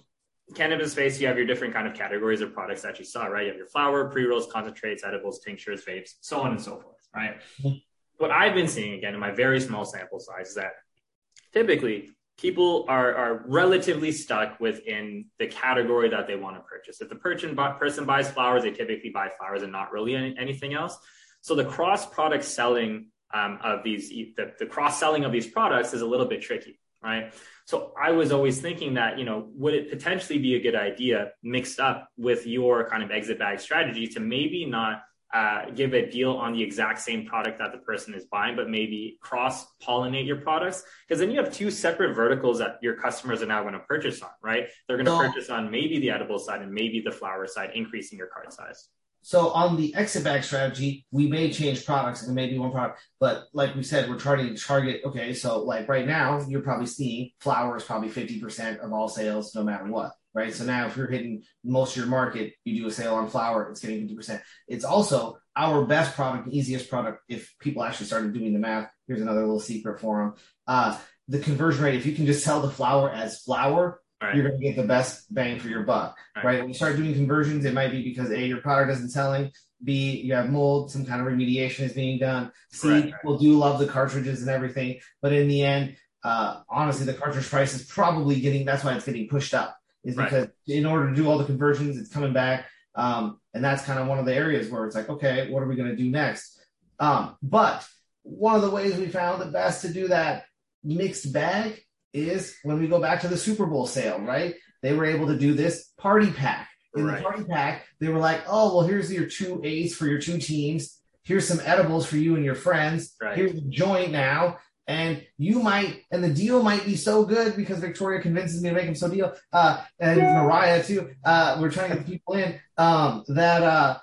cannabis space, you have your different kind of categories of products that you saw, right? You have your flower, pre rolls, concentrates, edibles, tinctures, vapes, so on and so forth, right? Mm-hmm. What I've been seeing again in my very small sample size is that typically people are, are relatively stuck within the category that they want to purchase. If the person, person buys flowers, they typically buy flowers and not really any, anything else. So the cross product selling um, of these, the, the cross selling of these products is a little bit tricky, right? So I was always thinking that, you know, would it potentially be a good idea mixed up with your kind of exit bag strategy to maybe not uh, give a deal on the exact same product that the person is buying, but maybe cross pollinate your products. Because then you have two separate verticals that your customers are now going to purchase on, right? They're going to so, purchase on maybe the edible side and maybe the flower side, increasing your cart size. So on the exit bag strategy, we may change products and maybe one product, but like we said, we're trying to target. Okay, so like right now, you're probably seeing flower is probably 50% of all sales, no matter what right? So now if you're hitting most of your market, you do a sale on flower, it's getting 50%. It's also our best product, easiest product. If people actually started doing the math, here's another little secret for them. Uh, the conversion rate, if you can just sell the flower as flower, right. you're going to get the best bang for your buck, right. right? When you start doing conversions, it might be because A, your product isn't selling. B, you have mold, some kind of remediation is being done. C, right, people do love the cartridges and everything. But in the end, uh, honestly, the cartridge price is probably getting, that's why it's getting pushed up is because in order to do all the conversions, it's coming back. Um, and that's kind of one of the areas where it's like, okay, what are we going to do next? Um, but one of the ways we found the best to do that mixed bag is when we go back to the Super Bowl sale, right? They were able to do this party pack. In right. the party pack, they were like, oh, well, here's your two A's for your two teams. Here's some edibles for you and your friends. Right. Here's a joint now and you might and the deal might be so good because Victoria convinces me to make him so deal uh and yeah. Mariah too uh we're trying to get the people in um that uh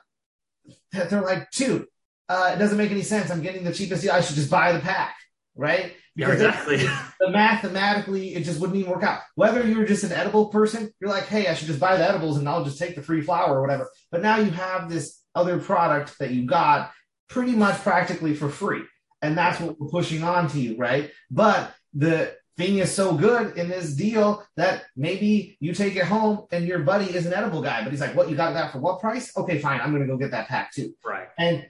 that they're like two, uh it doesn't make any sense I'm getting the cheapest deal I should just buy the pack right because yeah, exactly the mathematically it just wouldn't even work out whether you're just an edible person you're like hey I should just buy the edibles and I'll just take the free flower or whatever but now you have this other product that you got pretty much practically for free and that's what we're pushing on to you, right? But the thing is so good in this deal that maybe you take it home and your buddy is an edible guy, but he's like, "What you got that for what price? Okay, fine, I'm going to go get that pack too." Right. And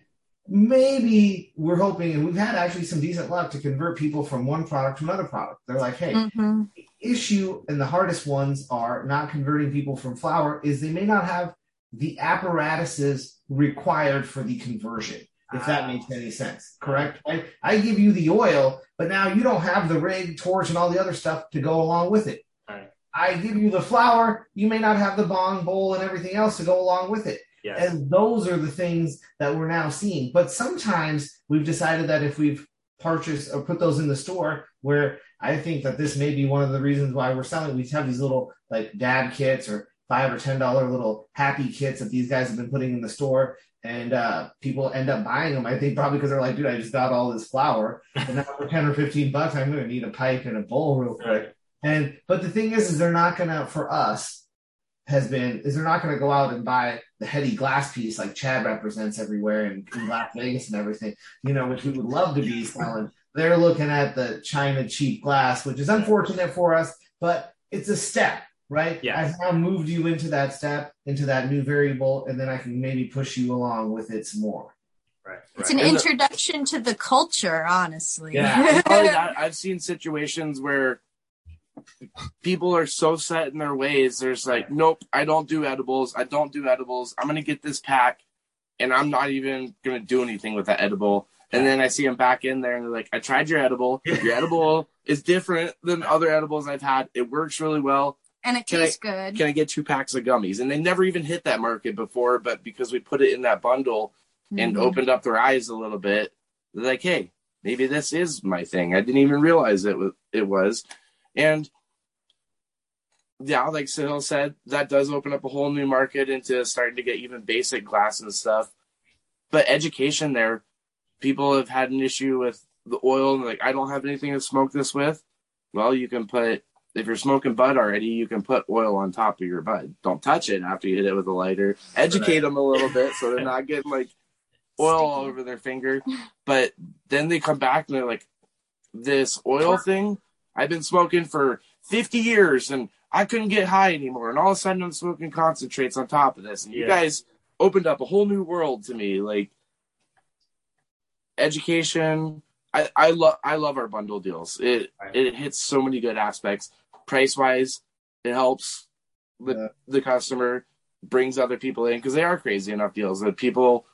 maybe we're hoping, and we've had actually some decent luck to convert people from one product to another product. They're like, "Hey." Mm-hmm. issue and the hardest ones are not converting people from flour is they may not have the apparatuses required for the conversion if that makes any sense. Correct? I, I give you the oil, but now you don't have the rig, torch, and all the other stuff to go along with it. Right. I give you the flour, you may not have the bong bowl and everything else to go along with it. Yes. And those are the things that we're now seeing. But sometimes we've decided that if we've purchased or put those in the store, where I think that this may be one of the reasons why we're selling, we have these little like dad kits or five or ten dollar little happy kits that these guys have been putting in the store and uh, people end up buying them. I think probably because they're like, dude, I just got all this flour, and now for ten or fifteen bucks, I'm going to need a pipe and a bowl real quick. Right. And but the thing is, is they're not going to for us has been is they're not going to go out and buy the heady glass piece like Chad represents everywhere in, in Las Vegas and everything, you know, which we would love to be selling. They're looking at the China cheap glass, which is unfortunate for us, but it's a step right? Yeah. I've now moved you into that step, into that new variable, and then I can maybe push you along with it some more. right. It's an right. And the- introduction to the culture, honestly. Yeah, and not only that, I've seen situations where people are so set in their ways. There's like, nope, I don't do edibles. I don't do edibles. I'm gonna get this pack, and I'm not even gonna do anything with that edible. And then I see them back in there, and they're like, I tried your edible. Your edible is different than other edibles I've had. It works really well. and it Can I- tastes good. Can I get two packs of gummies? And they never even hit that market before, but because we put it in that bundle, and Mhm. opened up their eyes a little bit. They're like, hey, maybe this is my thing. I didn't even realize it was. It was, and yeah, like Sahil said, that does open up a whole new market into starting to get even basic glass and stuff. But education there, people have had an issue with the oil and like, I don't have anything to smoke this with. Well, you can put if you're smoking bud already, you can put oil on top of your bud. Don't touch it after you hit it with a lighter. Educate them a little bit so they're not getting like oil all over their finger. But then they come back and they're like, this oil thing, I've been smoking for 50 years and I couldn't get high anymore. And all of a sudden I'm smoking concentrates on top of this. And you guys opened up a whole new world to me. Like education. I, I love I love our bundle deals. It Right. it hits so many good aspects. Price wise, it helps the Yeah. the customer, brings other people in because they are crazy enough deals that people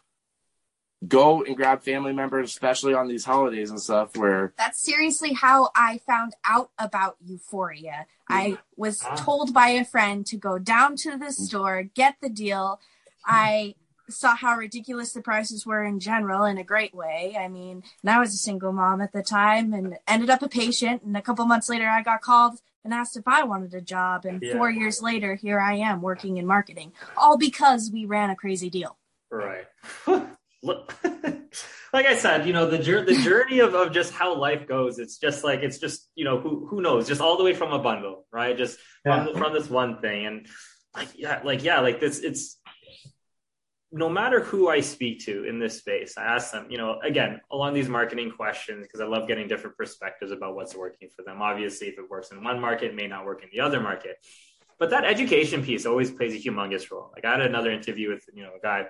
go and grab family members, especially on these holidays and stuff where That's seriously how I found out about Euphoria. I was Ah. told by a friend to go down to the store, get the deal. I saw how ridiculous the prices were in general in a great way. I mean, and I was a single mom at the time and ended up a patient. And a couple months later, I got called and asked if I wanted a job. And Yeah. four years later, here I am working in marketing, all because we ran a crazy deal. Right. Look, like I said, you know, the the journey of, of just how life goes, it's just like it's just, you know, who who knows, just all the way from a bundle, right? Just Yeah. from, from this one thing. And like yeah, like yeah, like this it's no matter who I speak to in this space, I ask them, you know, again, along these marketing questions, because I love getting different perspectives about what's working for them. Obviously, if it works in one market, it may not work in the other market. But that education piece always plays a humongous role. Like I had another interview with, you know, a guy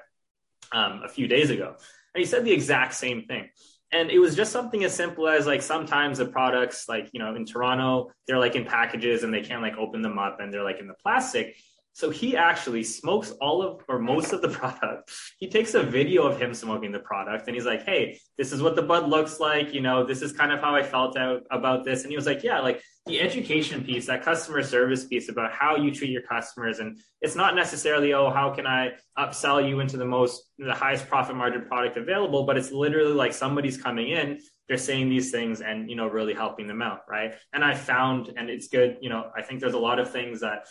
um, a few days ago, and he said the exact same thing. And it was just something as simple as like sometimes the products, like you know, in Toronto, they're like in packages and they can't like open them up and they're like in the plastic. So he actually smokes all of or most of the product. He takes a video of him smoking the product and he's like, "Hey, this is what the bud looks like. You know, this is kind of how I felt out about this." And he was like, "Yeah, like the education piece, that customer service piece about how you treat your customers, and it's not necessarily, oh, how can I upsell you into the most, the highest profit margin product available, but it's literally like somebody's coming in." They're saying these things and you know really helping them out, right? And I found, and it's good. You know, I think there's a lot of things that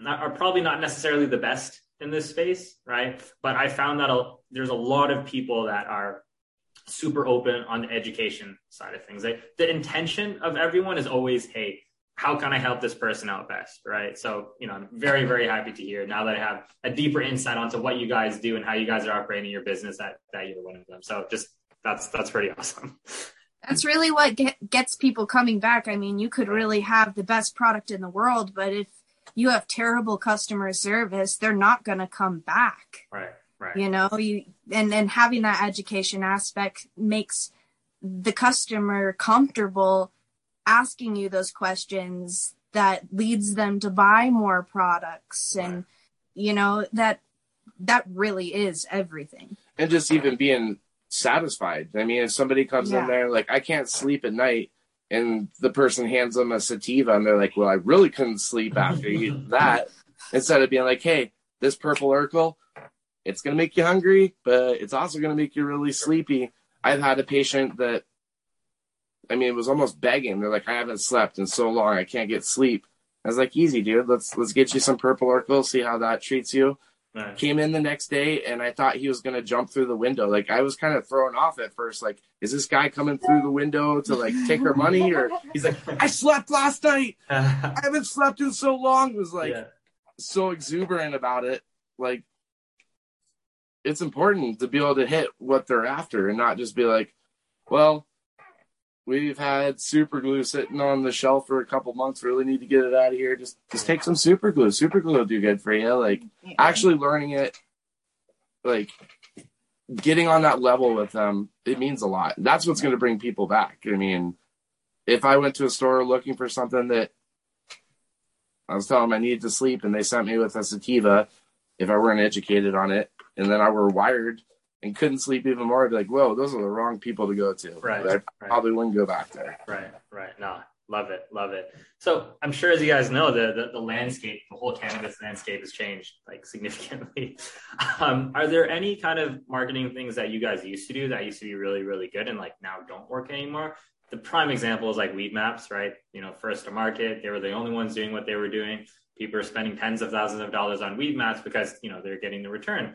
not, are probably not necessarily the best in this space, right? But I found that a, there's a lot of people that are super open on the education side of things. Like the intention of everyone is always, hey, how can I help this person out best, right? So, you know, I'm very, very happy to hear now that I have a deeper insight onto what you guys do and how you guys are operating your business that that you're one of them. So, just that's that's pretty awesome. That's really what get, gets people coming back. I mean, you could really have the best product in the world, but if you have terrible customer service, they're not going to come back. Right, right. You know, you and and having that education aspect makes the customer comfortable asking you those questions that leads them to buy more products and you know that that really is everything. and just even being satisfied. I mean, if somebody comes Yeah. in there like I can't sleep at night, and the person hands them a sativa, and they're like, "Well, I really couldn't sleep after you that," instead of being like, "Hey, this purple Urkel, it's gonna make you hungry, but it's also gonna make you really sleepy." I've had a patient that, I mean, it was almost begging. They're like, "I haven't slept in so long, I can't get sleep." I was like, "Easy, dude. Let's let's get you some purple Urkel, see how that treats you." Right. came in the next day and I thought he was gonna jump through the window. Like I was kind of thrown off at first. Like, is this guy coming through the window to like take her money? Or he's like, I slept last night. I haven't slept in so long. It was like yeah. so exuberant about it. Like it's important to be able to hit what they're after and not just be like, well, we've had super glue sitting on the shelf for a couple months. Really need to get it out of here. Just just take some super glue. Super glue will do good for you. Like actually learning it like getting on that level with them, it means a lot. That's what's going to bring people back. I mean, if I went to a store looking for something that I was telling them I needed to sleep and they sent me with a sativa, if I weren't educated on it, and then I were wired and couldn't sleep even more, I'd be like, whoa, those are the wrong people to go to. Right. I right. probably wouldn't go back there. Right. Right. No, love it. Love it. So I'm sure as you guys know, the, the, the landscape, the whole cannabis landscape has changed like significantly. Um, are there any kind of marketing things that you guys used to do that used to be really, really good and like now don't work anymore? The prime example is like Weedmaps, right? You know, first to market, they were the only ones doing what they were doing. People are spending tens of thousands of dollars on Weedmaps because, you know, they're getting the return.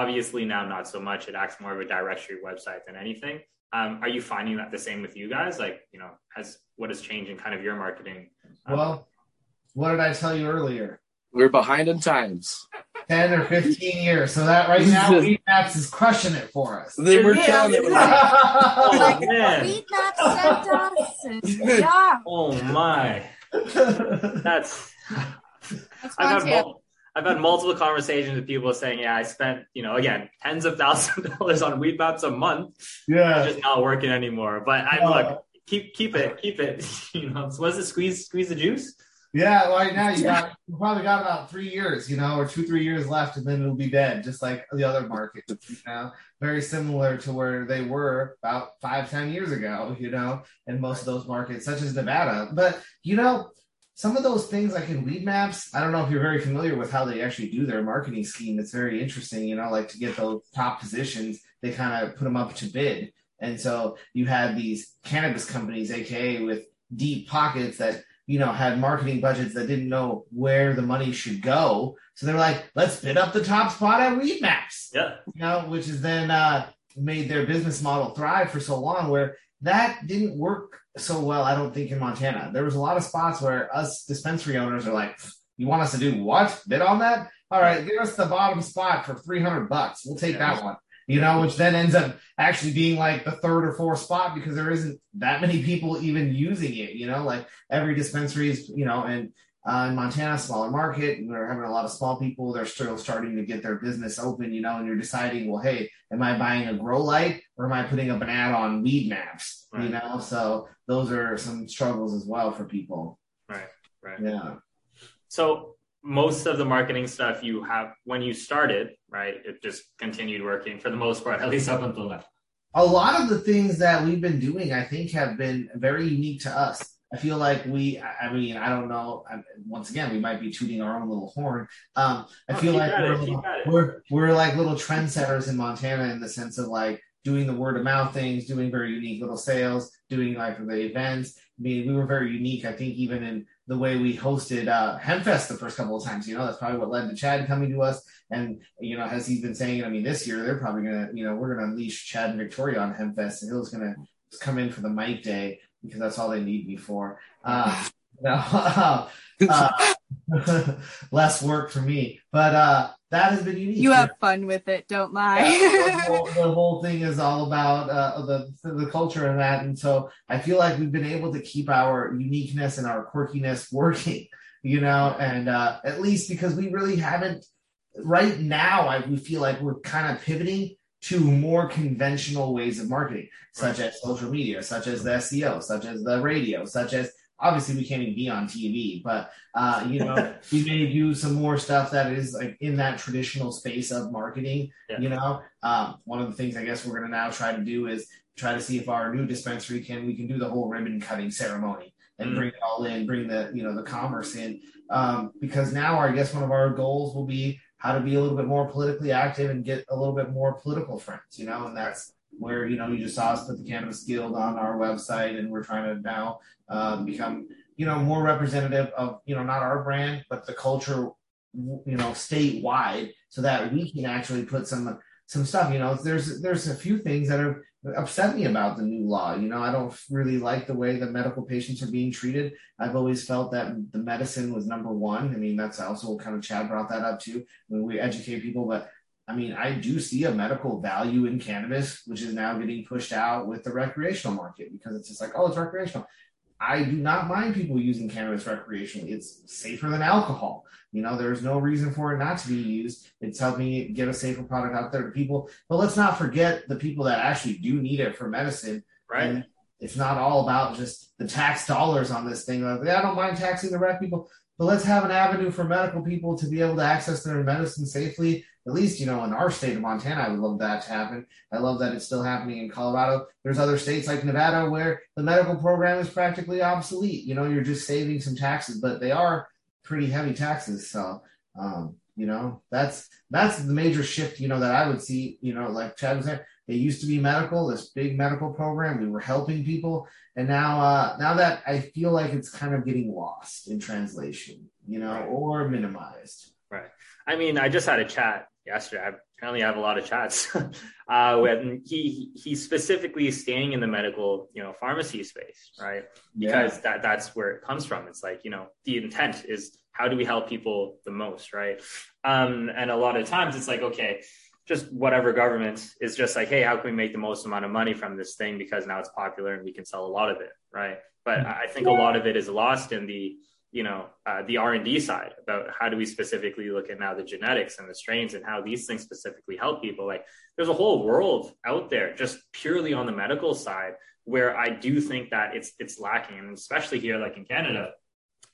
Obviously now not so much. It acts more of a directory website than anything. Um, are you finding that the same with you guys? Like, you know, has what has changed in kind of your marketing? Um, Well, what did I tell you earlier? We're behind in times. 10 or 15 years. So that right now, Weedmaps is crushing it for us. They were Yeah. telling it was oh Like, man! Read that sentence. Yeah, Oh my! That's that's I've fun had too. mul- I've had multiple conversations with people saying, "Yeah, I spent you know again tens of thousands of dollars on Weedmaps a month. It's yeah. just not working anymore." But I Uh, look, keep keep it, keep it. You know, so was it squeeze squeeze the juice? Yeah, right now you got you probably got about three years, you know, or two, three years left, and then it'll be dead, just like the other markets, you know. Very similar to where they were about five, ten years ago, you know, in most of those markets, such as Nevada. But you know, some of those things like in Weedmaps, I don't know if you're very familiar with how they actually do their marketing scheme. It's very interesting, you know, like to get those top positions, they kind of put them up to bid. And so you had these cannabis companies, aka with deep pockets that you know, had marketing budgets that didn't know where the money should go. So they're like, let's bid up the top spot at Weedmaps, Yeah, you know, which has then uh, made their business model thrive for so long where that didn't work so well, I don't think, in Montana. There was a lot of spots where us dispensary owners are like, you want us to do what? Bid on that? All right, give us the bottom spot for 300 bucks. We'll take that one. You know, which then ends up actually being like the third or fourth spot because there isn't that many people even using it. You know, like every dispensary is, you know, and uh, in Montana, smaller market, we're having a lot of small people. They're still starting to get their business open, you know, and you're deciding, well, hey, am I buying a grow light or am I putting up an ad on Weedmaps? You know, so those are some struggles as well for people. right, right. Yeah. So most of the marketing stuff you have when you started, right? It just continued working for the most part, at least up until now. a lot of the things that we've been doing, I think, have been very unique to us. I feel like we, I mean, I don't know. I, once again, we might be tooting our own little horn. Um, I Oh, feel like we're, it, keep we're we're like little trendsetters in Montana in the sense of like doing the word of mouth things, doing very unique little sales, doing like the events. I mean, we were very unique. I think even in the way we hosted uh, Hempfest the first couple of times. You know, that's probably what led to Chad coming to us. And you know, as he's been saying, I mean, this year they're probably gonna, you know, we're gonna unleash Chad and Victoria on Hempfest, and Hill's gonna come in for the mic day because that's all they need me for. Uh, no, uh, less work for me, but uh, that has been unique. You have fun with it, don't lie. the, whole, the whole thing is all about uh, the the culture and that, and so I feel like we've been able to keep our uniqueness and our quirkiness working, you know, and uh, at least because we really haven't. Right now, I we feel like we're kind of pivoting to more conventional ways of marketing, such as social media, such as the SEO, such as the radio, such as obviously we can't even be on TV, but uh, you know, we may do some more stuff that is like in that traditional space of marketing. Yeah. You know, um, one of the things I guess we're gonna now try to do is try to see if our new dispensary can we can do the whole ribbon cutting ceremony and Mm. bring it all in, bring the you know the commerce in, um, because now I guess one of our goals will be how to be a little bit more politically active and get a little bit more political friends. You know, and that's where you know you just saw us put the Cannabis Guild on our website, and we're trying to now um, become you know more representative of you know not our brand but the culture you know statewide, so that we can actually put some some stuff. You know, there's there's a few things that have upset me about the new law. You know, I don't really like the way the medical patients are being treated. I've always felt that the medicine was number one. I mean, that's also kind of Chad brought that up too when we educate people, but I mean, I do see a medical value in cannabis, which is now getting pushed out with the recreational market because it's just like, oh, it's recreational. I do not mind people using cannabis recreationally. It's safer than alcohol. You know, there's no reason for it not to be used. It's helping get a safer product out there to people. But let's not forget the people that actually do need it for medicine. Right. And it's not all about just the tax dollars on this thing. Like, I don't mind taxing the rec people, but let's have an avenue for medical people to be able to access their medicine safely. At least, you know, in our state of Montana, I would love that to happen. I love that it's still happening in Colorado. There's other states like Nevada where the medical program is practically obsolete. You know, you're just saving some taxes, but they are pretty heavy taxes. So, um, you know, that's that's the major shift. You know that I would see. You know, like Chad was saying, it used to be medical, this big medical program. We were helping people, and now uh, now that I feel like it's kind of getting lost in translation. You know, Right. or minimized. Right. I mean, I just had a chat yesterday. I apparently have a lot of chats. uh, when he he's specifically staying in the medical, you know, pharmacy space, right? Because that that's where it comes from. It's like you know, the intent is how do we help people the most, right? Um, and a lot of times it's like okay. Just whatever government is just like, hey, how can we make the most amount of money from this thing because now it's popular and we can sell a lot of it, right? But I think a lot of it is lost in the you know uh, the r&d side about how do we specifically look at now the genetics and the strains and how these things specifically help people. Like there's a whole world out there just purely on the medical side where i do think that it's it's lacking. And especially here like in canada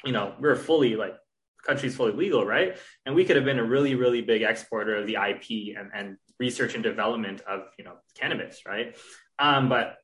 you know we're fully like country's fully legal right? And we could have been a really really big exporter of the ip and, and research and development of you know cannabis right? Um, but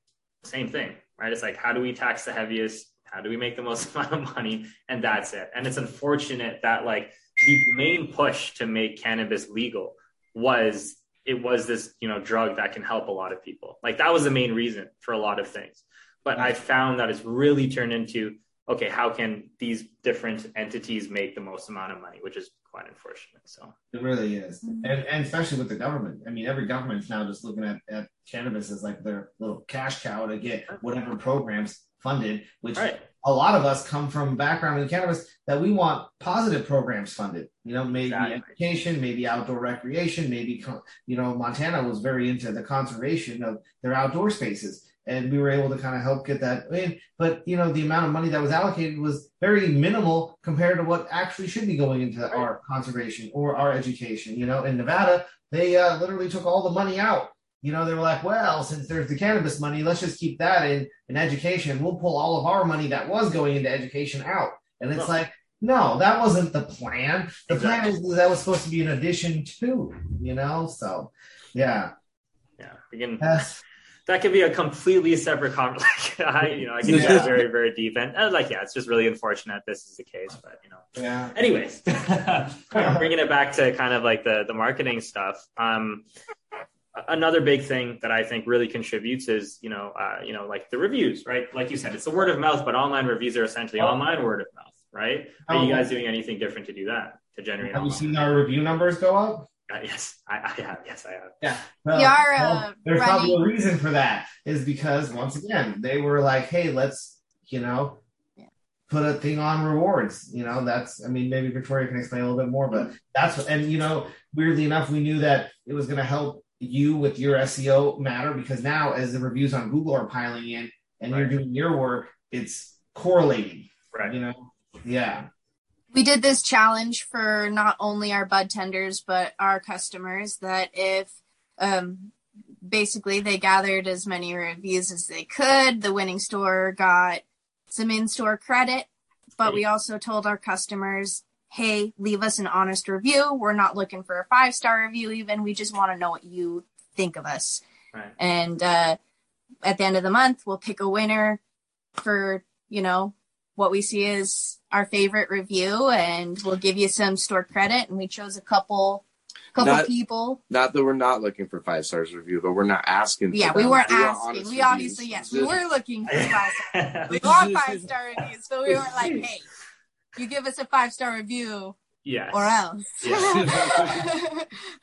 same thing right? It's like how do we tax the heaviest how do we make the most amount of money? And that's it. And it's unfortunate that like the main push to make cannabis legal was it was this you know drug that can help a lot of people. Like that was the main reason for a lot of things. But i found that it's really turned into okay how can these different entities make the most amount of money which is quite unfortunate so. It really is, mm-hmm. and, and especially with the government. I mean, every government's now just looking at, at cannabis as like their little cash cow to get whatever programs funded. Which right a lot of us come from background in cannabis that we want positive programs funded. You know, maybe Exactly. education, maybe outdoor recreation, maybe you know, Montana was very into the conservation of their outdoor spaces, and we were able to kind of help get that in. But you know, the amount of money that was allocated was very minimal compared to what actually should be going into Right. our conservation or our education. You know, in Nevada, they uh, literally took all the money out. You know, they were like, well, since there's the cannabis money, let's just keep that in in education. We'll pull all of our money that was going into education out. And it's No. like, no, that wasn't the plan. The plan Exactly. was that was supposed to be an addition to, you know? So, yeah. yeah again Yes. that could be a completely separate conversation I, you know i can Yeah. get very very deep and, and like yeah it's just really unfortunate this is the case but you know Yeah. anyways bringing it back to kind of like the the marketing stuff um another big thing that i think really contributes is you know uh, you know like the reviews right like you said it's the word of mouth but online reviews are essentially online word of mouth right are you Oh. guys doing anything different to do that to generate Have you seen our review numbers go up? Uh, yes I, I have yes i have Yeah. We are, uh, there's probably a reason for that, is because once again, they were like, hey, let's, you know, put a thing on rewards. You know, that's I mean, maybe Victoria can explain a little bit more, but that's and you know, weirdly enough, we knew that it was gonna help you with your SEO matter because now as the reviews on Google are piling in and you're doing your work, it's correlating. right You know? Yeah. we did this challenge for not only our bud tenders but our customers that if um, basically they gathered as many reviews as they could the winning store got some in-store credit but we also told our customers hey leave us an honest review. We're not looking for a five star review even. We just want to know what you think of us. Right. And uh, at the end of the month we'll pick a winner for you know what we see as our favorite review and we'll give you some store credit. And we chose a couple couple Not- people. Not that we're not looking for five stars review, but we're not asking. for yeah we weren't want asking. honest we obviously reviews. yes we were looking for five star we want five star reviews but we weren't like hey you give us a five star review yes or else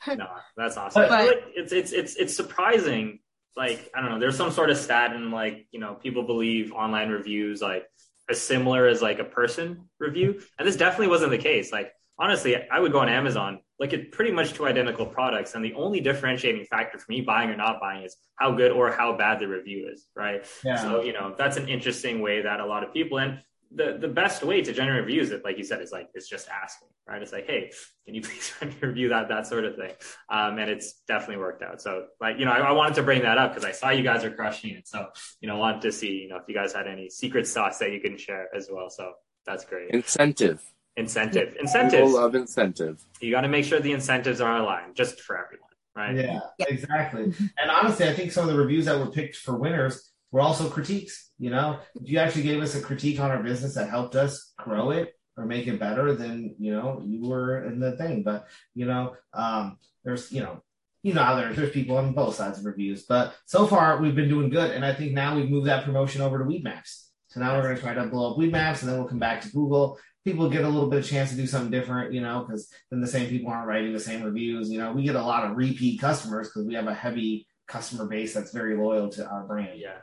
no, that's awesome. But- But, it's it's it's it's surprising. Like I don't know, there's some sort of stat and like you know people believe online reviews like as similar as like a person review, and this definitely wasn't the case. Like honestly, I would go on Amazon, look at pretty much two identical products, and the only differentiating factor for me buying or not buying is how good or how bad the review is, right? Yeah. So you know that's an interesting way that a lot of people and the the best way to generate reviews, it like you said, is like it's just asking, right? It's like, hey, can you please review that that sort of thing? Um, and it's definitely worked out. So like you know, I, I wanted to bring that up because I saw you guys are crushing it. So you know, wanted to see you know if you guys had any secret sauce that you can share as well. So that's great. Incentive. Incentive, People incentives. love incentive. You got to make sure the incentives are aligned just for everyone, right? Yeah, Yeah. exactly. And honestly, I think some of the reviews that were picked for winners were also critiques. You know, if you actually gave us a critique on our business that helped us grow it or make it better, then you know you were in the thing. But you know, um, there's you know. You know how there, there's people on both sides of reviews, but so far we've been doing good, and I think now we've moved that promotion over to Weedmaps. So now we're going to try to blow up Weedmaps, and then we'll come back to Google. People get a little bit of chance to do something different, you know, because then the same people aren't writing the same reviews. You know, we get a lot of repeat customers because we have a heavy customer base that's very loyal to our brand. Yeah,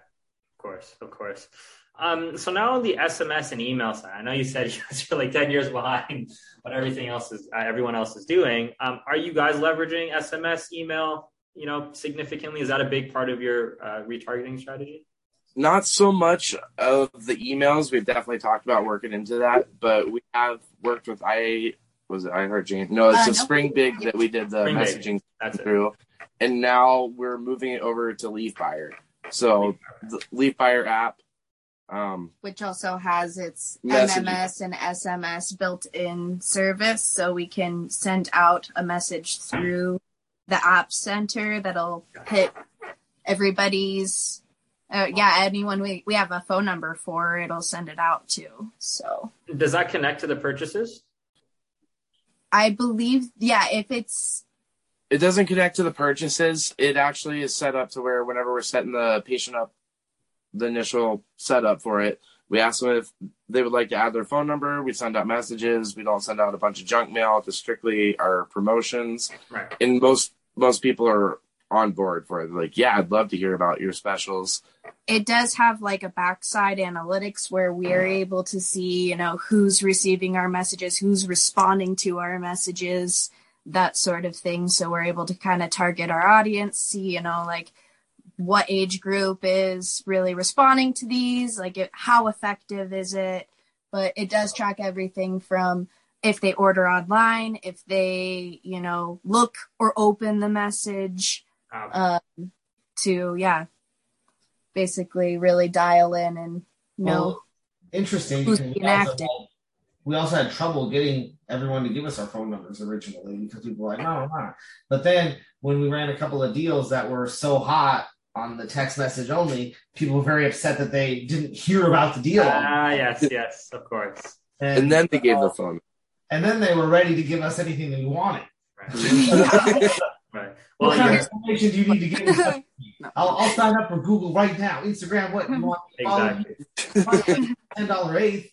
course, of course. Um, so now on the SMS and email side, I know you said you're like ten years behind what everything else is, uh, everyone else is doing. Um, are you guys leveraging SMS, email, you know, significantly? Is that a big part of your uh, retargeting strategy? Not so much of the emails. We've definitely talked about working into that, but we have worked with I was it I heard Jane. No, it's Uh, a no. Springbig that we did the Spring messaging That's it. through, and now we're moving it over to Leafbuyer. So the Leafbuyer app. Um, which also has its Messaging. MMS and SMS built in service. So we can send out a message through the app center that'll hit everybody's. Uh, yeah, anyone we, we have a phone number for, it'll send it out to. So Does that connect to the purchases? I believe, yeah, if it's it doesn't connect to the purchases. It actually is set up to where whenever we're setting the patient up, the initial setup for it, we ask them if they would like to add their phone number. We send out messages. We don't send out a bunch of junk mail. It's strictly our promotions. Right. And most most people are on board for it. They're like, yeah, I'd love to hear about your specials. it does have like a backside analytics where we are able to see, you know, who's receiving our messages, who's responding to our messages, that sort of thing. So we're able to kind of target our audience, see, you know, like what age group is really responding to these, like it, how effective is it? But it does track everything from if they order online, if they, you know, look or open the message, Um, um, to yeah, basically really dial in and know. Well, interesting. who's because we being active. had- We also had trouble getting everyone to give us our phone numbers originally because people were like, no, no. But then when we ran a couple of deals that were so hot on the text message only, people were very upset that they didn't hear about the deal. Ah, yes, yes, of course. And then they gave the uh, phone. and then they were ready to give us anything that we wanted. Right. right. what kind yeah, of information do you need to give me? I'll, I'll sign up for Google right now. Instagram, what you want? me exactly. Ten dollar eighth.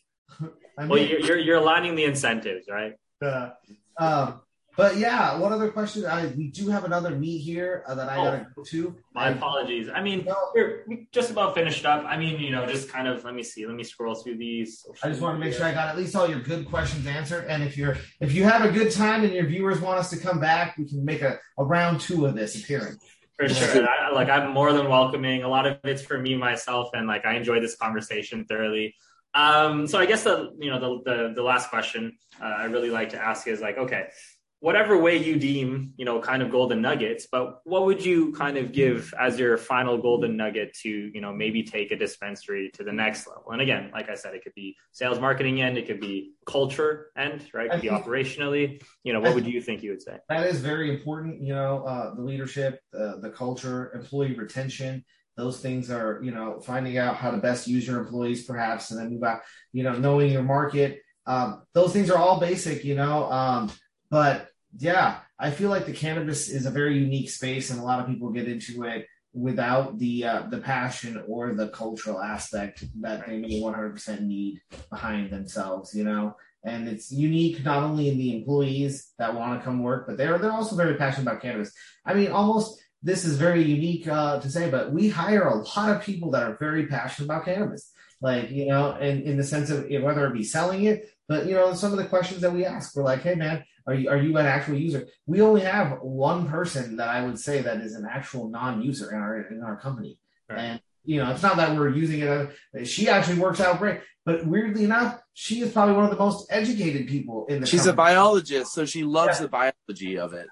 I Well, mean, you're, you're you're aligning the incentives, right? uh, um, but yeah, one other question. I we do have another meet here uh, that I gotta go to. My I- apologies. I mean, No. we're just about finished up. I mean, you know, just kind of let me see. Let me scroll through these. I just want to make sure I got at least all your good questions answered. And if you're if you have a good time and your viewers want us to come back, we can make a, a round two of this appearance. For sure. I, like I'm more than welcoming. A lot of it's for me myself, and like I enjoyed this conversation thoroughly. Um, so I guess the you know the the, the last question uh, I really like to ask is like, okay, whatever way you deem you know kind of golden nuggets, but what would you kind of give as your final golden nugget to you know maybe take a dispensary to the next level? And again, like I said, it could be sales marketing end, it could be culture end, right? It could be think- operationally. You know, what would you think you would say? That is very important. You know, uh, the leadership, uh, the culture, employee retention. Those things are, you know, finding out how to best use your employees, perhaps, and then move out. You know, knowing your market. Um, those things are all basic, you know. Um, but yeah, I feel like the cannabis is a very unique space, and a lot of people get into it without the uh, the passion or the cultural aspect that they may 100% need behind themselves. You know, and it's unique not only in the employees that want to come work, but they're they're also very passionate about cannabis. I mean, almost this is very unique uh, to say, but we hire a lot of people that are very passionate about cannabis. Like you know, and in the sense of whether it be selling it, But you know, some of the questions that we ask, we're like, hey man, are you are you an actual user? We only have one person that I would say that is an actual non-user in our in our company, Right. and you know, it's not that we're using it. uh, She actually works out great, but weirdly enough, she is probably one of the most educated people in the. She's a biologist, so she loves Yeah. the biology of it.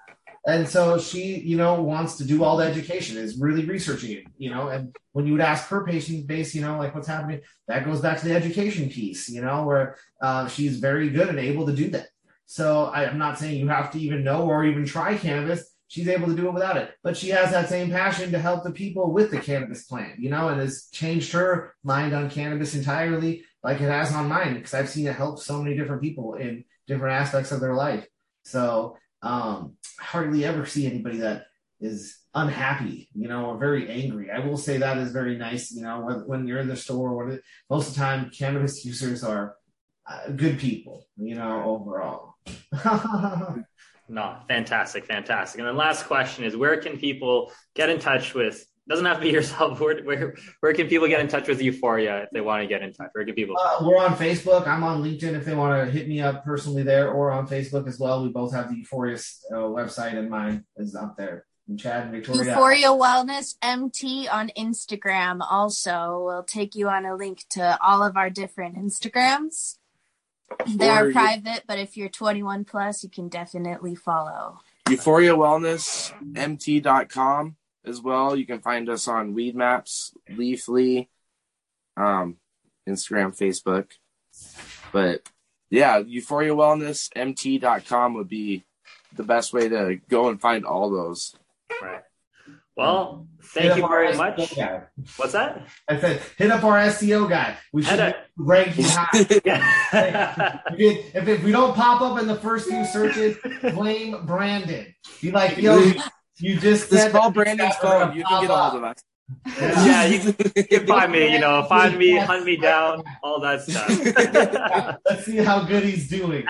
And so she, you know, wants to do all the education, is really researching it, you know. And when you would ask her patient base, you know, like what's happening, that goes back to the education piece, you know, where uh, she's very good and able to do that. So I, I'm not saying you have to even know or even try cannabis. She's able to do it without it, but she has that same passion to help the people with the cannabis plant, you know, and has changed her mind on cannabis entirely, like it has on mine, because I've seen it help so many different people in different aspects of their life. So um, hardly ever see anybody that is unhappy, you know, or very angry. I will say that is very nice, you know, when, when you're in the store. It, most of the time, cannabis users are uh, good people, you know, overall. No, fantastic, fantastic. And then last question is where can people get in touch with doesn't have to be yourself. Where, where, where can people get in touch with Euphoria if they want to get in touch? Where can people? Uh, we're on Facebook. I'm on LinkedIn if they want to hit me up personally there, or on Facebook as well. We both have the Euphoria uh, website, and mine is up there. And Chad and Victoria. Euphoria Wellness MT on Instagram also will take you on a link to all of our different Instagrams. They are private, but if you're 21 plus, you can definitely follow. Euphoria Wellness, MT.com as well. You can find us on Weedmaps, Leafly, um, Instagram, Facebook. But yeah, Euphoria Wellness, MT.com would be the best way to go and find all those. Right. Well, thank up you very much. guy. What's that? I said, hit up our SEO guy. We should Head be ranking high. Yeah. If, if, if we don't pop up in the first few searches, blame Brandon. Be like, yo, you, just Just said call Brandon's phone. You can get a hold of us. Yeah, you You can find me, you know, find me, hunt me down, all that stuff. Let's see how good he's doing.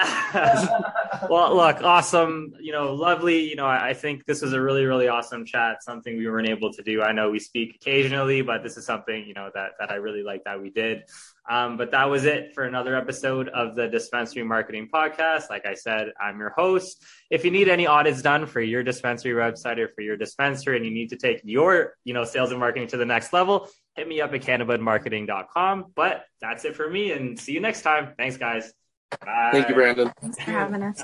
well, look, awesome. You know, lovely. You know, I, I think this was a really, really awesome chat. Something we weren't able to do. I know we speak occasionally, but this is something you know that that I really like that we did. Um, but that was it for another episode of the Dispensary Marketing Podcast. Like I said, I'm your host. If you need any audits done for your dispensary website or for your dispensary, and you need to take your you know sales and marketing to the next level, hit me up at cannabudmarketing.com. But that's it for me, and see you next time. Thanks, guys. Bye. Thank you, Brandon. Thanks for having us.